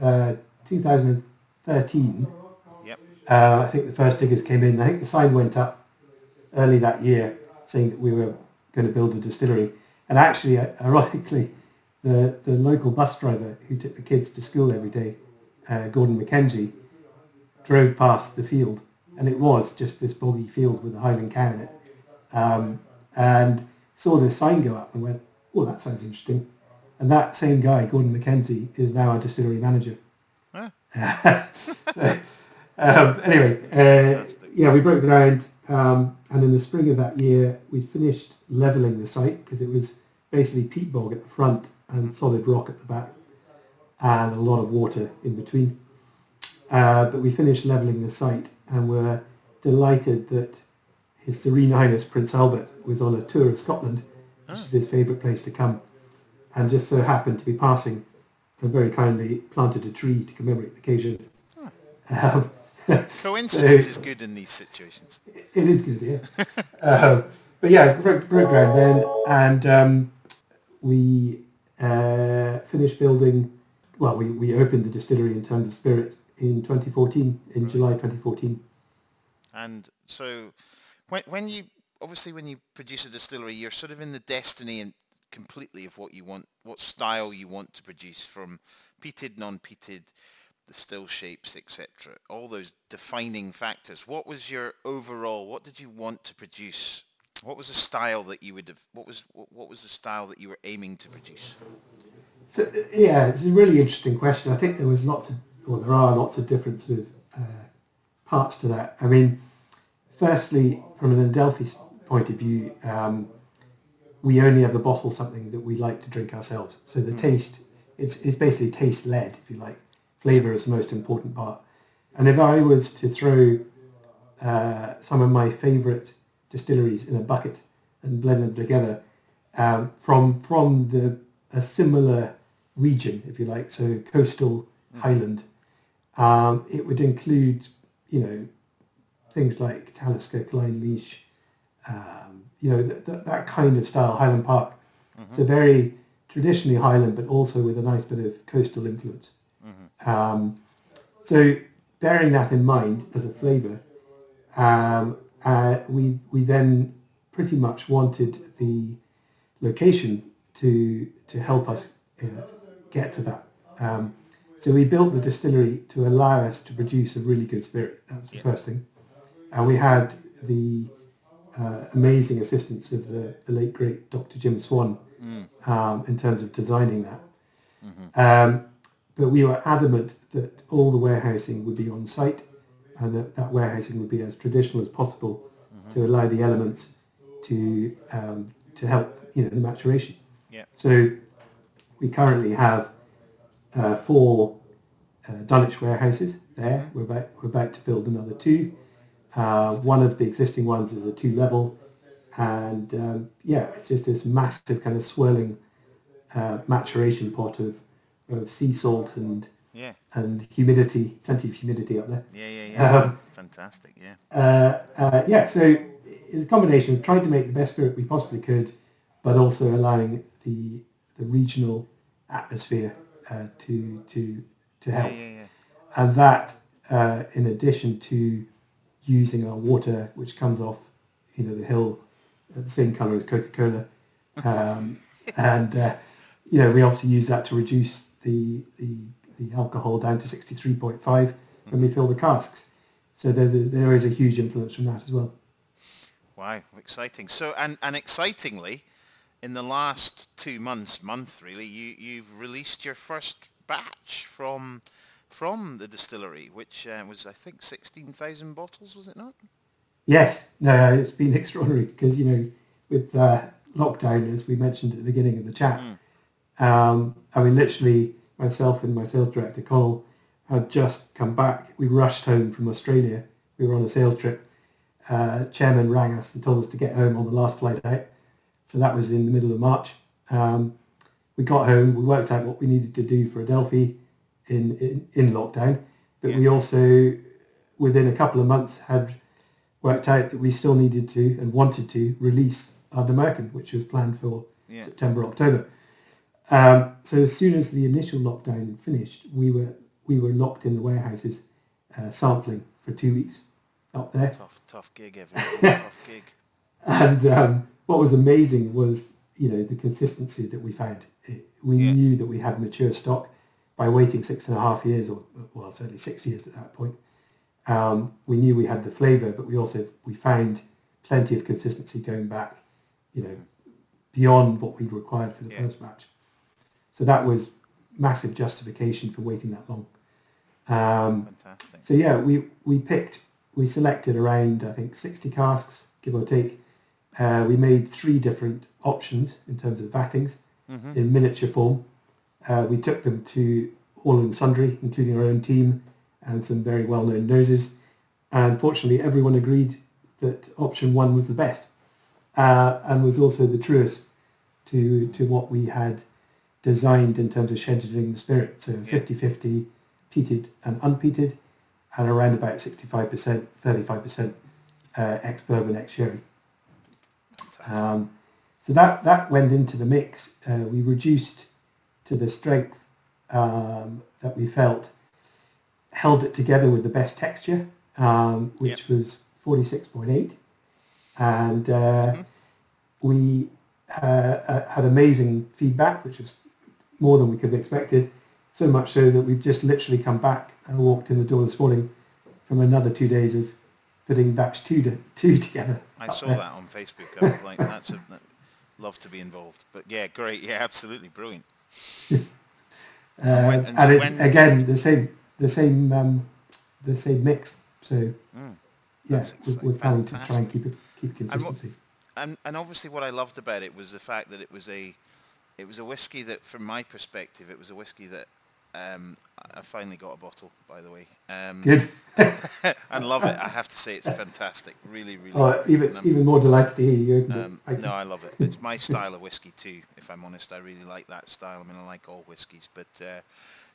uh, 2013. Yep. Uh, I think the first diggers came in. I think the sign went up early that year saying that we were going to build a distillery. And actually, uh, ironically, the, the local bus driver who took the kids to school every day, uh, Gordon Mackenzie, drove past the field. And it was just this boggy field with a Highland cow in it. Um, and saw the sign go up and went, oh, that sounds interesting. And that same guy, Gordon Mackenzie, is now our distillery manager. Huh? so, um, anyway, uh, yeah, we broke ground, um, and in the spring of that year, we finished levelling the site because it was basically peat bog at the front and solid rock at the back, and a lot of water in between. Uh, but we finished levelling the site, and were delighted that His Serene Highness Prince Albert was on a tour of Scotland, which is his favourite place to come, and just so happened to be passing and very kindly planted a tree to commemorate the occasion. Um, Coincidence is good in these situations. it is good, yeah. uh, but yeah, broke, broke ground then, and um, we uh, finished building. Well, we, we opened the distillery in terms of spirit in 2014, in July 2014. And so when when you obviously when you produce a distillery, you're sort of in the destiny and completely of what you want, what style you want to produce from peated, non-peated, the still shapes, etc. All those defining factors. What was your overall? What did you want to produce? What was the style that you would have? What was what, was the style that you were aiming to produce? So yeah, it's a really interesting question. I think there was lots of, well, there are lots of different sort of uh, parts to that. I mean, firstly, from an Adelphi point of view, um, we only ever bottle something that we like to drink ourselves. So the taste, it's, it's basically taste led, if you like. Flavour is the most important part. And if I was to throw uh, some of my favourite distilleries in a bucket and blend them together um, from from the a similar region, if you like, so coastal Highland, um, it would include, you know, things like Talisker, Clynelish, um, you know, th- th- that kind of style, Highland Park. So very traditionally Highland, but also with a nice bit of coastal influence. Um, so bearing that in mind as a flavour, um, uh, we we then pretty much wanted the location to to help us uh, get to that. Um, so we built the distillery to allow us to produce a really good spirit. That was the first thing, and we had the uh, amazing assistance of the, the late great Dr. Jim Swan um, in terms of designing that. Um, but we were adamant that all the warehousing would be on site and that that warehousing would be as traditional as possible to allow the elements to um, to help you know the maturation. Yeah. So we currently have uh, four uh, dunnage warehouses there. We're about we're about to build another two. Uh, one of the existing ones is a two level, and um, yeah, it's just this massive kind of swirling uh, maturation pot of of sea salt and Yeah, and humidity, plenty of humidity up there. yeah, yeah, yeah. Um, Fantastic. Yeah. Uh, uh, yeah, so it's a combination of trying to make the best spirit we possibly could, but also allowing the the regional atmosphere uh, to to to Yeah, help, yeah, yeah. and that uh, in addition to using our water, which comes off, you know, the hill, the same colour as Coca-Cola, um, and uh, you know we obviously use that to reduce the the, the alcohol down to sixty three point five when we fill the casks. So there, there is a huge influence from that as well. Wow, exciting. So, and, and excitingly, in the last two months, month really, you, you've released your first batch from from the distillery, which uh, was, I think, 16,000 bottles, was it not? Yes, no, it's been extraordinary because you know with uh, lockdown, as we mentioned at the beginning of the chat, um, I mean literally myself and my sales director Connell had just come back. We rushed home from Australia. We were on a sales trip. Uh, chairman rang us and told us to get home on the last flight out. So that was in the middle of March. Um, we got home. We worked out what we needed to do for Adelphi in, in, in lockdown, but yeah. we also, within a couple of months, had worked out that we still needed to and wanted to release Ardnamurchan, which was planned for yeah. September, October. Um, so as soon as the initial lockdown finished, we were we were locked in the warehouses uh, sampling for two weeks up there. Tough, tough gig, everyone. tough gig. And um, what was amazing was you know the consistency that we found. It, we yeah. knew that we had mature stock by waiting six and a half years, or well, certainly six years at that point. Um, we knew we had the flavour, but we also we found plenty of consistency going back, you know, beyond what we'd required for the yeah. first batch. So that was massive justification for waiting that long. Um, Fantastic. So yeah, we we picked, we selected around I think 60 casks, give or take. Uh, we made three different options in terms of vattings mm-hmm. in miniature form. Uh, we took them to all and sundry, including our own team and some very well-known noses. And fortunately, everyone agreed that option one was the best uh, and was also the truest to to what we had designed in terms of scheduling the spirit. So 50-50 peated and unpeated and around about 65%, 35% uh, ex-bourbon, ex-sherry. Um, so that, that went into the mix. Uh, we reduced to the strength um, that we felt held it together with the best texture, um, which yep. was 46.8. And uh, mm-hmm. we uh, uh, had amazing feedback, which was more than we could have expected. So much so that we've just literally come back and walked in the door this morning from another two days of putting batch two to two together. I saw there. that on Facebook. I was like, that's a, that, love to be involved. But yeah, great. Yeah, absolutely brilliant. uh, and, when, again, the same, the same, um, the same mix. So mm, yeah, we're, we're planning to try and keep it, keep consistency. And, what, and and obviously, what I loved about it was the fact that it was a it was a whiskey that, from my perspective, it was a whiskey that um, I finally got a bottle, by the way. Um, Good. and love it. I have to say, it's fantastic. Really, really. Oh, even even more delighted to hear you. Um, I no, I love it. It's my style of whiskey too. If I'm honest, I really like that style. I mean, I like all whiskies, but uh,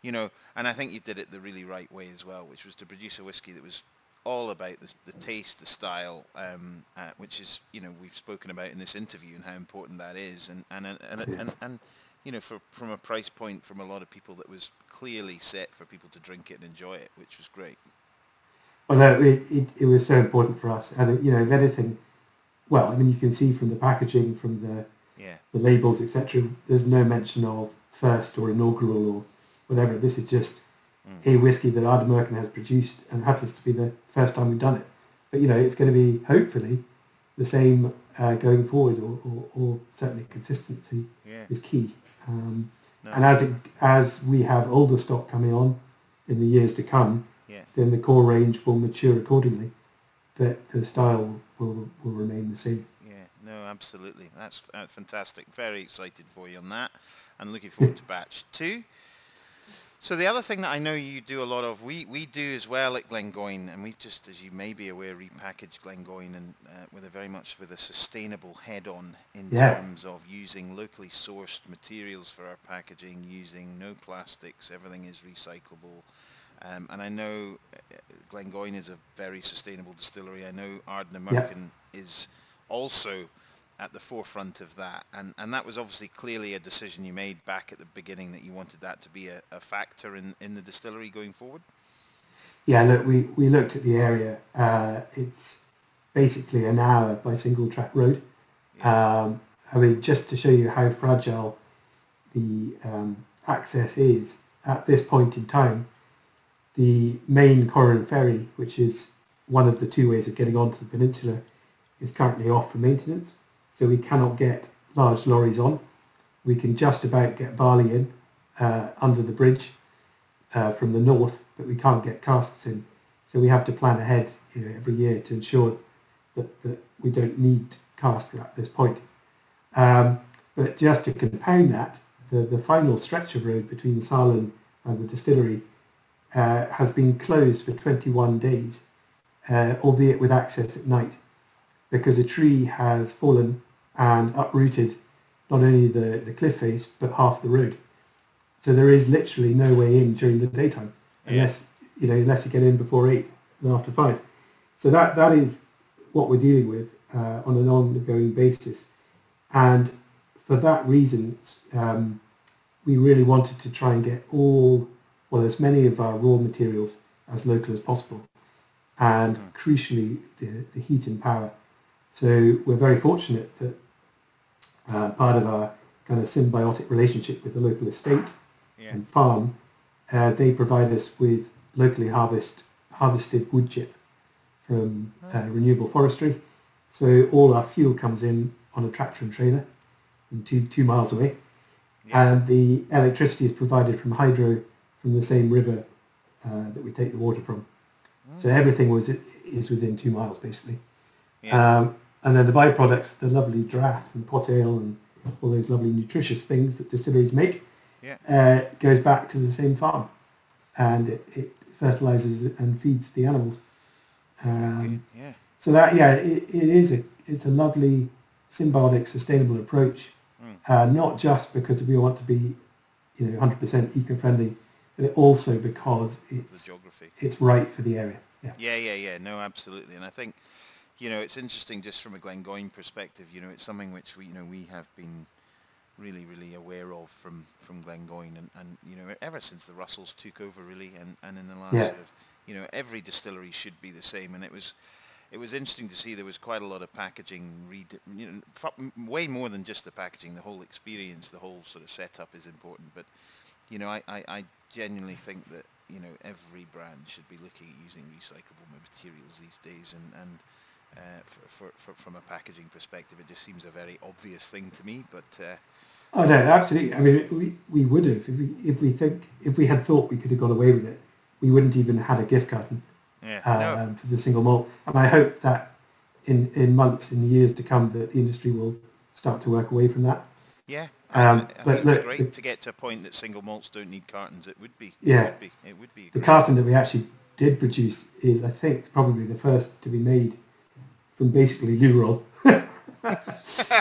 you know, and I think you did it the really right way as well, which was to produce a whiskey that was all about the, the taste, the style, um, uh, which is you know we've spoken about in this interview and how important that is, and and and and, and, and you know for, from a price point from a lot of people that was clearly set for people to drink it and enjoy it, which was great. Well, no, it, it, it was so important for us, and you know if anything, well, I mean you can see from the packaging, from the yeah. the labels, etc. There's no mention of first or inaugural or whatever. This is just mm. a whiskey that Ardnamurchan has produced and happens to be the first time we've done it. But you know, it's going to be hopefully the same uh, going forward, or, or, or, certainly consistency yeah. is key. Um, no, and as it, as we have older stock coming on in the years to come, yeah. then the core range will mature accordingly. But the style will will remain the same. Yeah, no, absolutely. That's uh, fantastic. Very excited for you on that, and looking forward to batch two. So the other thing that I know you do a lot of, we, we do as well at Glengoyne, and we just, as you may be aware, repackaged Glengoyne and uh, with a very much with a sustainable head-on in yeah. terms of using locally sourced materials for our packaging, using no plastics, everything is recyclable. Um, and I know uh, Glengoyne is a very sustainable distillery. I know Ardnamurchan yeah. is also at the forefront of that. And, and that was obviously clearly a decision you made back at the beginning that you wanted that to be a, a factor in, in the distillery going forward? Yeah, look, we, we looked at the area. Uh, it's basically an hour by single track road. Yeah. Um, I mean, just to show you how fragile the um, access is at this point in time, the main Corran ferry, which is one of the two ways of getting onto the peninsula, is currently off for maintenance so we cannot get large lorries on. We can just about get barley in uh, under the bridge uh, from the north, but we can't get casks in. So we have to plan ahead you know, every year to ensure that, that we don't need casks at this point. Um, but just to compound that, the, the final stretch of road between Salen and the distillery uh, has been closed for 21 days, uh, albeit with access at night, because a tree has fallen and uprooted not only the, the cliff face but half the road. So there is literally no way in during the daytime unless you know unless you get in before eight and after five. So that that is what we're dealing with uh, on an ongoing basis, and for that reason, um, we really wanted to try and get all well as many of our raw materials as local as possible, and mm. crucially the, the heat and power. So we're very fortunate that uh, part of our kind of symbiotic relationship with the local estate yeah. and farm, uh, they provide us with locally harvest, harvested wood chip from uh, oh. renewable forestry. So all our fuel comes in on a tractor and trailer from two, two miles away. Yeah. And the electricity is provided from hydro from the same river uh, that we take the water from. Mm. So everything was is within two miles basically. Yeah. Um, and then the byproducts, the lovely draff and pot ale and all those lovely nutritious things that distilleries make, yeah. uh, goes back to the same farm, and it, it fertilizes and feeds the animals. Um, yeah. So that yeah, it, it is a it's a lovely symbiotic, sustainable approach. Mm. Uh, not just because we want to be, you know, 100% eco-friendly, but also because it's. It's right for the area. Yeah. Yeah, yeah, yeah. No, absolutely. And I think, you know, it's interesting just from a Glengoyne perspective. You know, it's something which we, you know, we have been really, really aware of from from Glengoyne, and, and you know, ever since the Russells took over, really, and, and in the last yeah. sort of, you know, every distillery should be the same, and it was it was interesting to see there was quite a lot of packaging, read, you know, way more than just the packaging. The whole experience, the whole sort of setup is important. But you know, I, I, I genuinely think that you know every brand should be looking at using recyclable materials these days, and and uh, for, for, from a packaging perspective, it just seems a very obvious thing to me. But uh, oh no, absolutely. I mean, we, we would have if we if we think if we had thought we could have got away with it, we wouldn't even have had a gift carton yeah, um, no. for the single malt. And I hope that in, in months, in years to come, that the industry will start to work away from that. Yeah, um, I, I but look, great the, to get to a point that single malts don't need cartons. It would be. Yeah, it would be. It would be the carton that we actually did produce is, I think, probably the first to be made from basically loo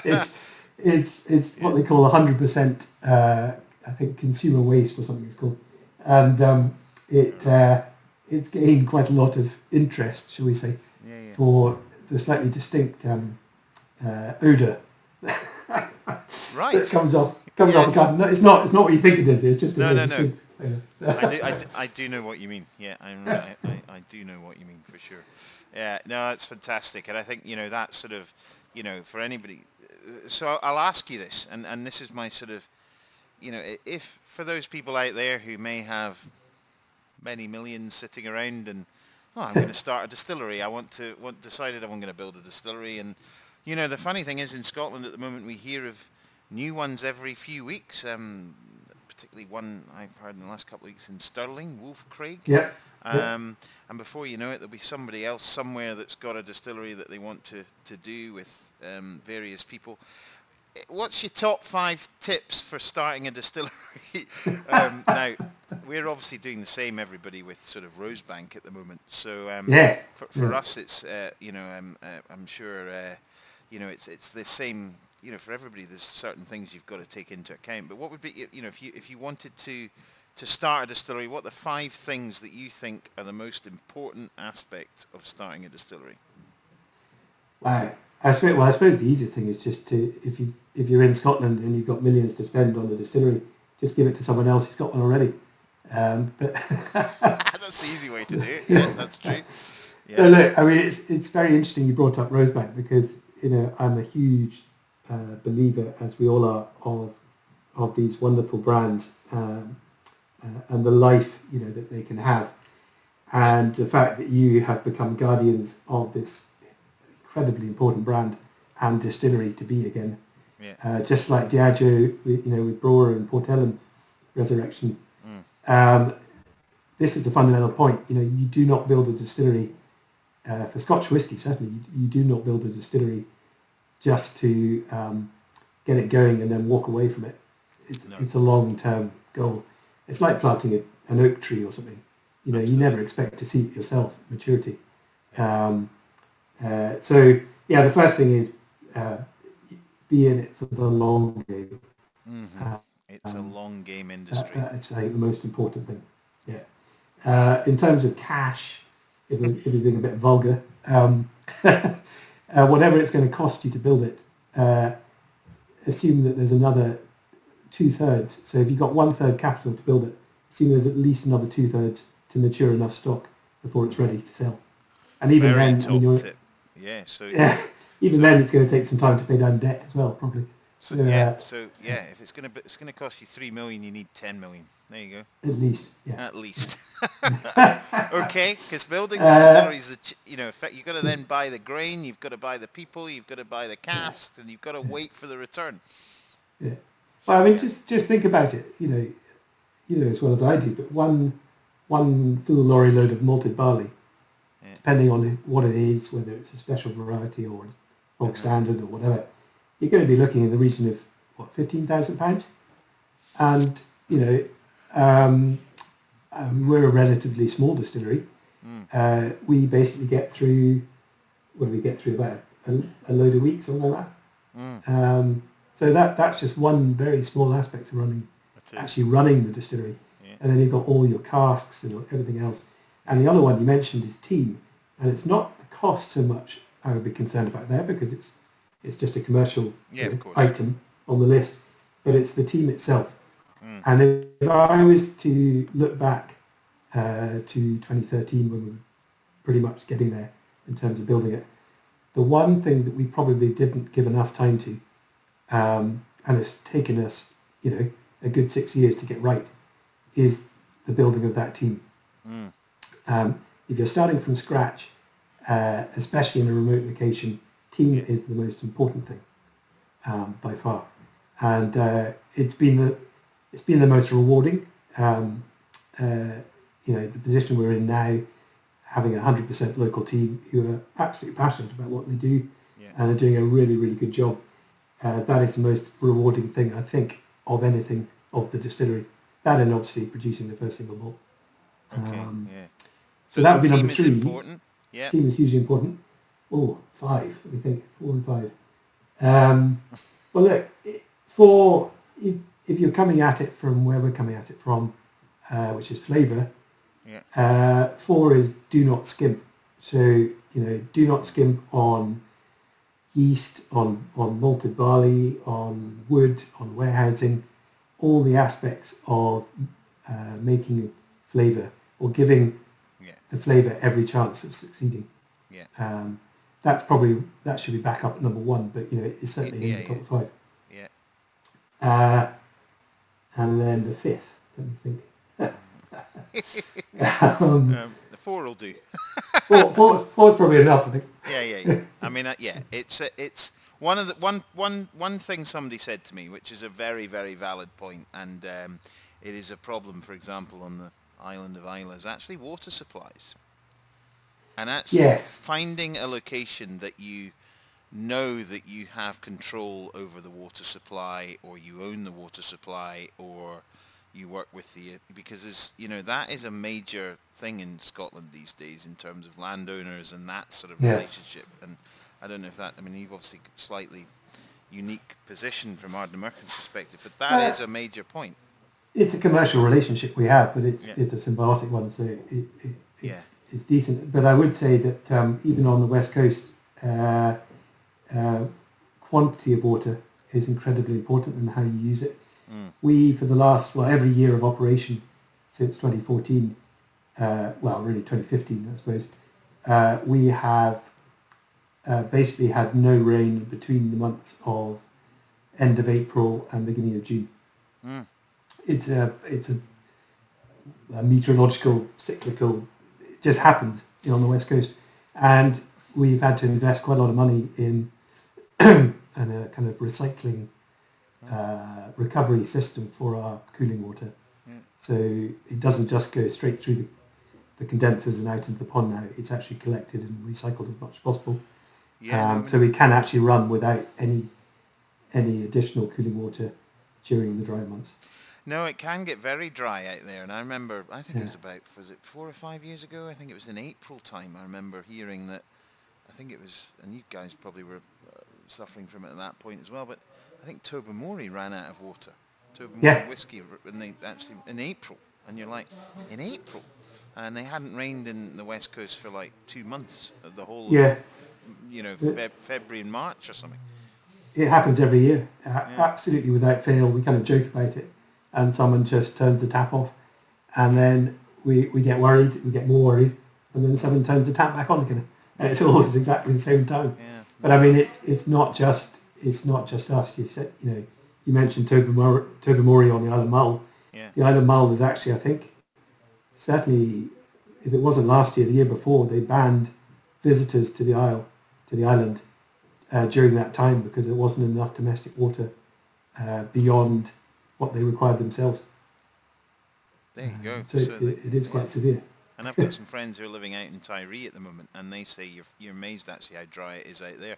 it's it's it's what they call 100%. Uh, I think consumer waste or something it's called, and um, it. Uh, it's gained quite a lot of interest, shall we say, yeah, yeah. for the slightly distinct um, uh, odour right. that comes off comes yes. off a garden. No, it's not it's not what you think it is. It's just no, no, no. I, do, I, do, I, do, know what you mean. Yeah, I, I, I do know what you mean for sure. Yeah, no, that's fantastic, and I think you know that sort of, you know, for anybody. Uh, so I'll ask you this, and and this is my sort of, you know, if for those people out there who may have many millions sitting around and oh, I'm going to start a distillery. I want to want decided I'm going to build a distillery. And you know, the funny thing is, in Scotland at the moment, we hear of new ones every few weeks. Um, particularly one I've heard in the last couple of weeks in Stirling, Wolfcraig. Yeah. Um, and before you know it, there'll be somebody else somewhere that's got a distillery that they want to, to do with um, various people what's your top five tips for starting a distillery? um, now, we're obviously doing the same, everybody, with sort of Rosebank at the moment. So um, yeah. for, for yeah. us, it's uh, you know, um, uh, I'm sure uh, you know it's it's the same. You know, for everybody, there's certain things you've got to take into account. But what would be, you know, if you if you wanted to to start a distillery, what are the five things that you think are the most important aspect of starting a distillery? Wow. I suppose, well, I suppose the easiest thing is just to, if you if you're in Scotland and you've got millions to spend on a distillery, just give it to someone else who's got one already. Um, but that's the easy way to do it. Yeah, that's true. Yeah. So look, I mean, it's it's very interesting you brought up Rosebank because you know I'm a huge uh, believer, as we all are, of of these wonderful brands um, uh, and the life you know that they can have, and the fact that you have become guardians of this incredibly important brand and distillery to be again. Yeah. Uh, just like Diageo, you know, with Brora and Port Ellen Resurrection. Mm. Um, this is the fundamental point. You know, you do not build a distillery uh, for Scotch whisky. Certainly, you, you, do not build a distillery just to um, get it going and then walk away from it. It's, no. it's a long-term goal. It's like planting a, an oak tree or something. You know, Absolutely. you never expect to see it yourself maturity. Um, uh, so yeah, the first thing is uh, be in it for the long game. Mm-hmm. Uh, It's a long game industry. That, that's I think the most important thing. Yeah. Uh, in terms of cash, if we're being a bit vulgar, um, uh, whatever it's going to cost you to build it, uh, assume that there's another two thirds. So if you've got one third capital to build it, assume there's at least another two thirds to mature enough stock before it's ready to sell. And even Very then, I mean, you're. Yeah. So yeah, even then it's going to take some time to pay down debt as well, probably. So, yeah. uh, So yeah, if it's gonna it's gonna cost you three million, you need ten million. There you go. at least, yeah. At least. okay, because building Uh, distilleries, the ch- you know, you've got to then buy the grain, you've got to buy the people, you've got to buy the casks, and you've got to wait for the return. Yeah. Well, I mean, just just think about it. You know, you know as well as I do. But one one full lorry load of malted barley, Yeah. depending on what it is, whether it's a special variety or bog Mhm. standard or whatever, you're going to be looking in the region of what fifteen thousand pounds. And you know, um, um, we're a relatively small distillery. Mm. Uh, we basically get through. What do we get through about a, a load a week, something like that. Mm, Um, so that that's just one very small aspect of running, actually running the distillery. Yeah. And then you've got all your casks and everything else. And the other one you mentioned is team, and it's not the cost so much I would be concerned about there because it's it's just a commercial Yeah, you know, item on the list, but it's the team itself. Mm. And if I was to look back uh, to 2013 when we were pretty much getting there in terms of building it, the one thing that we probably didn't give enough time to, um, and it's taken us, you know, a good six years to get right, is the building of that team. Mm, Um, if you're starting from scratch, uh, especially in a remote location, team is the most important thing um, by far, and uh, it's been the it's been the most rewarding. Um, uh, you know, the position we're in now, having a hundred percent local team who are absolutely passionate about what they do yeah. and are doing a really really good job. Uh, that is the most rewarding thing I think of anything of the distillery. That and obviously producing the first single malt. Okay. Um, yeah. so that would be number three. important. Yeah. Team is hugely important. Oh, five. Let me think. Four and five. Um, well, look, for if, if you're coming at it from where we're coming at it from, uh, which is flavour, Yeah. uh, four is do not skimp. So you know, do not skimp on yeast, on on malted barley, on wood, on warehousing, all the aspects of uh, making flavour or giving Yeah. the flavour every chance of succeeding. Yeah. Um, that's probably that should be back up at number one, but you know it's certainly Yeah, in the top five. Yeah. Uh, and then the fifth, let me think. um, Um, the four will do. four, four, four's probably enough, I think. Yeah, yeah, yeah. I mean, uh, yeah, it's uh, it's one of the one one one thing somebody said to me, which is a very very valid point, and um, it is a problem. For example, on the island of Islay, is actually water supplies, and actually Yes. finding a location that you know that you have control over the water supply, or you own the water supply, or you work with the because you know that is a major thing in Scotland these days in terms of landowners and that sort of Yeah. relationship. And I don't know if that I mean you've obviously slightly unique position from Ardnamurchan's perspective, but that is Uh, a major point. It's a commercial relationship we have, but it's, Yeah. it's a symbiotic one, so it, it, it's, Yeah. it's decent. But I would say that um, even on the west coast, uh, uh, quantity of water is incredibly important and how you use it. Mm. We, for the last, well, every year of operation since 2014, uh, well, really 2015, I suppose, uh, we have uh, basically had no rain between the months of end of April and beginning of June. Mm. It's a it's a, a meteorological cyclical. It just happens on the west coast, and we've had to invest quite a lot of money in and a kind of recycling uh, recovery system for our cooling water. Yeah. So it doesn't just go straight through the, the condensers and out into the pond now. It's actually collected and recycled as much as possible. Yeah, um, no, so we can actually run without any any additional cooling water during the dry months. No, it can get very dry out there, and I remember, I think it was about, was it four or five years ago? I think it was in April time. I remember hearing that, I think it was, and you guys probably were uh, suffering from it at that point as well, but I think Tobermory ran out of water. Tobermory Yeah. whiskey in the actually in April, and you're like, in April, and they hadn't rained in the west coast for like two months of the whole, Yeah, you know, Feb- February and March or something. it happens every year, A- absolutely without fail. We kind of joke about it, and someone just turns the tap off, and then we, we get worried, we get more worried, and then someone turns the tap back on again. And it's always exactly the same time. Yeah. But I mean, it's it's not just it's not just us. You said you know you mentioned Tobermory, Tobermory on the Isle of Mull. Yeah. The Isle of Mull is actually, I think, certainly, if it wasn't last year, the year before, they banned visitors to the isle, to the island, uh, during that time because there wasn't enough domestic water uh, beyond what they required themselves. There you go. So, So it, it is quite severe. And I've got some friends who are living out in Tiree at the moment, and they say you're, you're amazed actually how dry it is out there.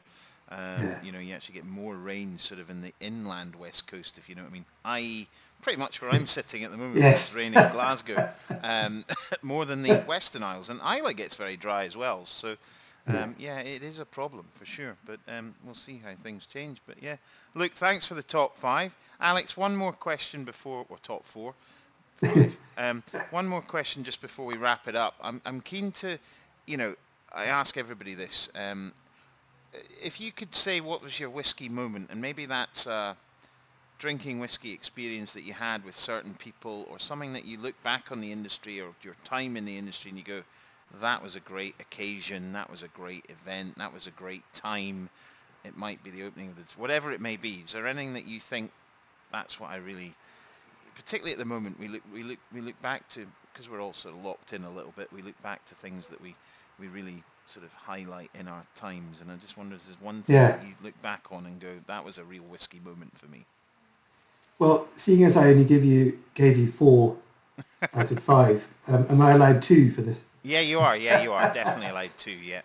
Um, Yeah. You know, you actually get more rain sort of in the inland west coast, if you know what I mean. I.e., pretty much where I'm sitting at the moment, Yes. it's raining in Glasgow, um, more than the Western Isles. And Islay gets very dry as well. So, um, yeah, it is a problem for sure. But um, we'll see how things change. But yeah, Luke, thanks for the top five. Alex, one more question before, or top four. Um, one more question just before we wrap it up. I'm, I'm keen to, you know, I ask everybody this. Um, if you could say what was your whiskey moment, and maybe that's a drinking whiskey experience that you had with certain people, or something that you look back on the industry or your time in the industry and you go, that was a great occasion, that was a great event, that was a great time. It might be the opening of the, whatever it may be. Is there anything that you think that's what I really particularly at the moment, we look we look we look back to because we're all sort of locked in a little bit. We look back to things that we we really sort of highlight in our times, and I just wonder if there's one thing Yeah. that you look back on and go, that was a real whiskey moment for me. Well, seeing as I only give you gave you four out of five, um, am I allowed two for this? Yeah, you are. Yeah, you are definitely allowed two. Yeah.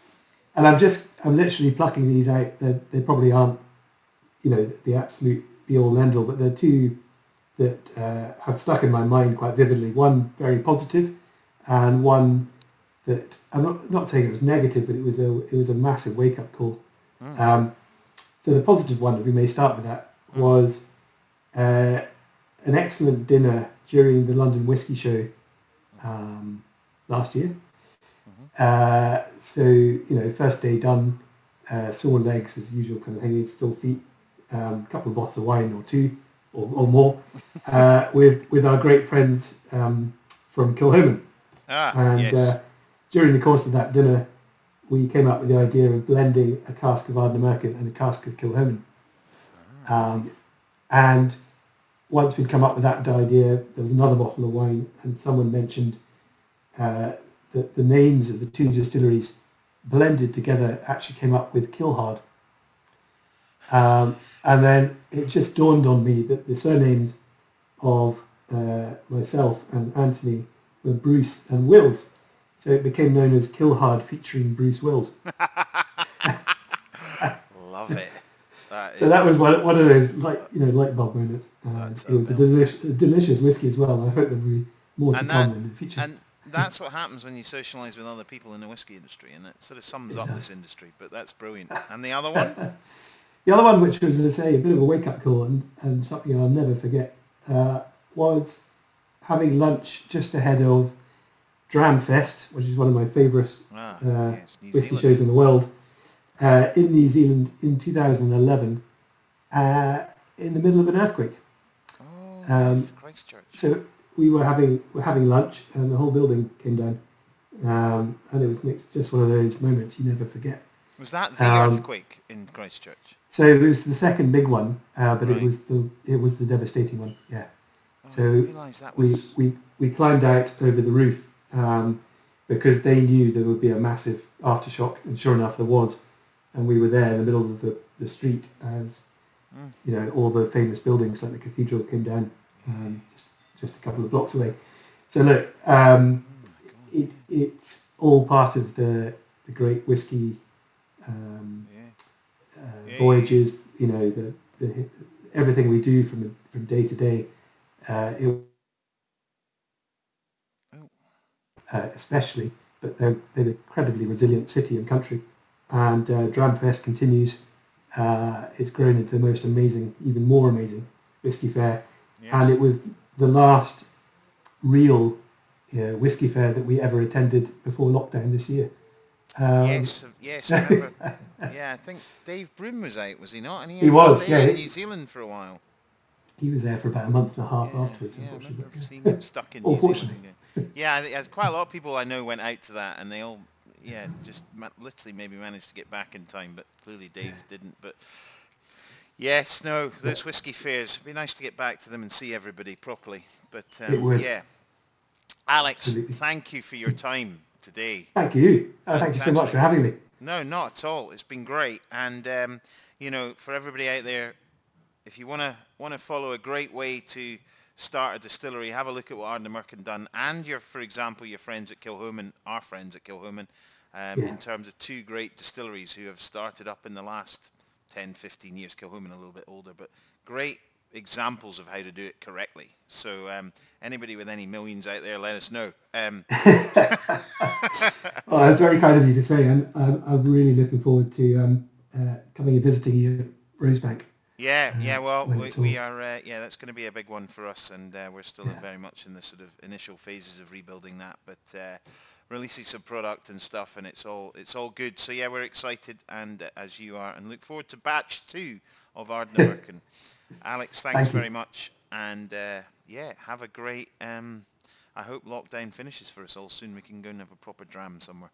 And I'm just, I'm literally plucking these out. They, they probably aren't, you know, the absolute be all and end all, but they're two that uh, have stuck in my mind quite vividly. One very positive, and one that I'm not not saying it was negative, but it was a it was a massive wake up call. Um, so the positive one, if we may start with that, was uh, an excellent dinner during the London Whisky Show um, last year. Uh, so you know, first day done, uh, sore legs as usual kind of thing. Still feet, a um, couple of bottles of wine or two or, or more, uh, with with our great friends um, from Kilchoman. Ah, And yes. uh, during the course of that dinner, we came up with the idea of blending a cask of Ardnamurchan and a cask of Kilchoman. Um, and once we'd come up with that idea, there was another bottle of wine, and someone mentioned uh, that the names of the two distilleries blended together actually came up with Kilhard. Um, and then it just dawned on me that the surnames of uh, myself and Anthony were Bruce and Wills. So it became known as Kilhard featuring Bruce Wills. Love it. That So is- that was one, one of those light, you know, light bulb moments. Uh, it was a, delicious, a delicious whiskey as well. I hope there'll be more to and come in the future. and that's what happens when you socialise with other people in the whiskey industry, and it sort of sums up does. this industry. But that's brilliant. And the other one? The other one, which was, as I say, a bit of a wake-up call and, and something I'll never forget, uh, was having lunch just ahead of Dramfest, which is one of my favourite Ah, uh, yes, whiskey shows in the world, uh, in New Zealand in 2011, uh, in the middle of an earthquake. Oh, Um, Christchurch. So we were having were having lunch, and the whole building came down, um, and it was just one of those moments you never forget. Was that the um, earthquake in Christchurch? So it was the second big one, uh, but Right. it was the it was the devastating one. Yeah. Oh, So that we, was. we, we climbed out over the roof um, because they knew there would be a massive aftershock, and sure enough there was. And we were there in the middle of the, the street as, Mm. you know, all the famous buildings like the cathedral came down um, just, just a couple of blocks away. So look, um, it, it's all part of the, the great whiskey um, Yeah. Uh, Yeah, voyages, you know, the, the everything we do from from day to day, uh, it, Oh. uh, especially, but they're, they're an incredibly resilient city and country. And uh, Dramfest continues. Uh, it's grown into the most amazing, even more amazing whiskey fair. and it was the last real you know, whiskey fair that we ever attended before lockdown this year. Um, yes, yes. Remember. yeah, I think Dave Broom was out, was he not? And he, He was, yeah. in New Zealand for a while. he was there for about a month and a half afterwards, yeah, I unfortunately. remember but, seeing him stuck in New Zealand. Yeah, I there's quite a lot of people I know went out to that, and they all, yeah, just ma- literally maybe managed to get back in time, but clearly Dave didn't. But yes, no, those whiskey fairs. It'd be nice to get back to them and see everybody properly. But um, yeah, Alex, Absolutely. thank you for your time today. Thank you. Uh, thank you so much for having me. No, not at all. It's been great, and um, you know, for everybody out there, if you want to want to follow a great way to start a distillery, have a look at what Ardnamurchan done, and your, for example, your friends at Kilchoman, our friends at Kilchoman, um, Yeah. in terms of two great distilleries who have started up in the last 10, 15 years. Kilchoman a little bit older, but great examples of how to do it correctly. So um, anybody with any millions out there, let us know. Um, Oh, that's very kind of you to say, and um, I'm really looking forward to um, uh, coming and visiting you at Rosebank. Yeah, yeah. Well, we, we are. Uh, yeah, that's going to be a big one for us, and uh, we're still very much in the sort of initial phases of rebuilding that, but uh, releasing some product and stuff, and it's all it's all good. So yeah, we're excited, and uh, as you are, and look forward to batch two of Ardna Merkin. Alex, thanks Thank you. very much, and uh, yeah, have a great. Um, I hope lockdown finishes for us all soon. We can go and have a proper dram somewhere.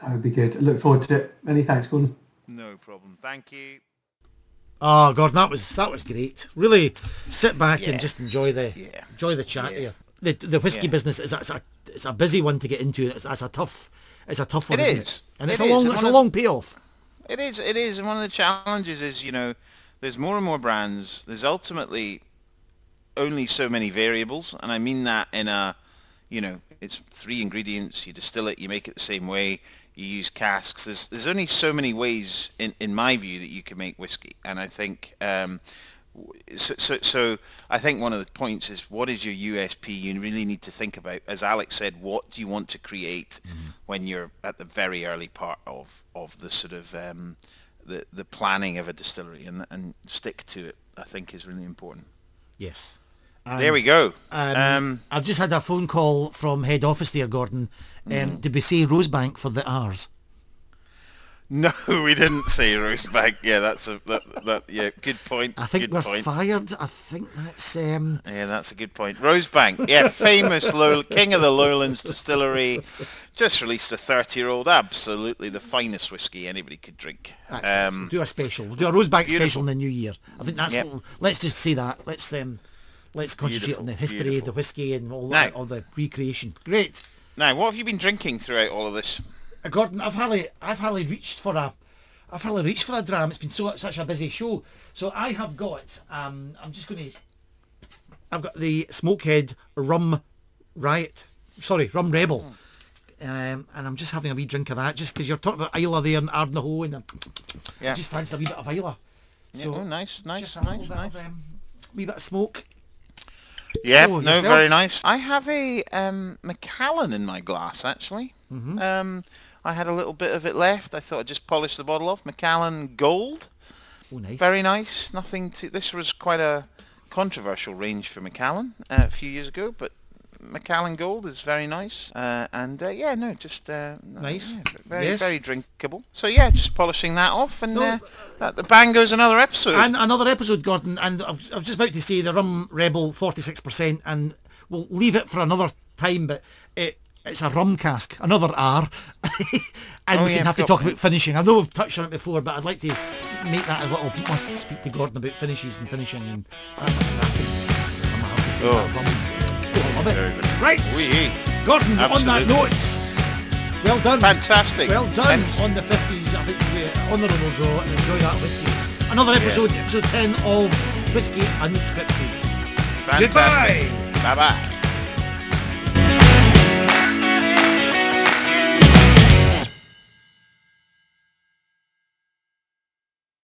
That would be good. I look forward to it. Many thanks, Gordon. No problem. Thank you. Oh, Gordon, that was that was great. Really sit back Yeah. and just enjoy the Yeah. enjoy the chat Yeah. here. The the whiskey Yeah. business is it's a it's a busy one to get into. It's, it's a tough it's a tough one. It isn't is. and it's It a is, long and it's a of- long payoff. It is, it is, and one of the challenges is, you know, there's more and more brands. There's ultimately only so many variables, and I mean that in a, you know, it's three ingredients. You distill it, you make it the same way. You use casks. There's there's only so many ways, in in my view, that you can make whiskey, and I think. Um, so, so, so I think one of the points is what is your USP? You really need to think about, as Alex said, what do you want to create when you're at the very early part of, of the sort of um, the the planning of a distillery, and and stick to it. I think is really important. Yes. there we go. Um, Um, I've just had a phone call from head office there, Gordon. Um, Did we say Rosebank for the R's? no, we didn't say Rosebank. Yeah, that's a that, that yeah, good point. I think good we're point. fired. I think that's um, Yeah, that's a good point. Rosebank, yeah, famous low, king of the lowlands distillery, just released a 30-year-old, absolutely the finest whiskey anybody could drink. We'll Um, do a special. We'll do a Rosebank beautiful. special in the new year. I think that's. Yep. What, let's just say that. Let's um, let's concentrate on the Beautiful, history, the whiskey, and all that, Now- all the recreation. Great, now, what have you been drinking throughout all of this? Uh, Gordon. I've hardly, I've hardly reached for a, I've hardly reached for a dram. It's been so such a busy show. So I have got. Um, I'm just going to. I've got the Smokehead Rum Riot. Sorry, Rum Rebel. Um, and I'm just having a wee drink of that, just because you're talking about Islay there and Ardnahoe, and um, I Yeah. just fancy a wee bit of Islay. Yeah, So oh, nice, nice, nice, nice. of um, wee bit of smoke. Yeah, Oh, no, yourself? very nice. I have a um, Macallan in my glass, actually. Mm-hmm. Um, I had a little bit of it left. I thought I'd just polish the bottle off. Macallan Gold, Oh, nice. very nice. Nothing to. This was quite a controversial range for Macallan uh, a few years ago, but Macallan Gold is very nice. Uh, and uh, yeah, no, just uh, Nice. yeah, very, Yes. very drinkable. So yeah, just polishing that off, and No, uh, that, the bang goes another episode. And another episode, Gordon, and I was, I was just about to say the Rum Rebel 46%, and we'll leave it for another time, but it, it's a rum cask, another R, and Oh, we yeah, can have to talk about finishing. I know we've touched on it before, but I'd like to make that a little, must speak to Gordon about finishes and finishing, and that's a cracking, I'm gonna have to say Oh. that rum. I love it. Right, Wee. Gordon, on that note, well done. Fantastic. Well done Thanks. on the 50s. I think we honourable draw and enjoy that whiskey. Another episode, episode 10 of Whiskey Unscripted. Fantastic. Bye bye.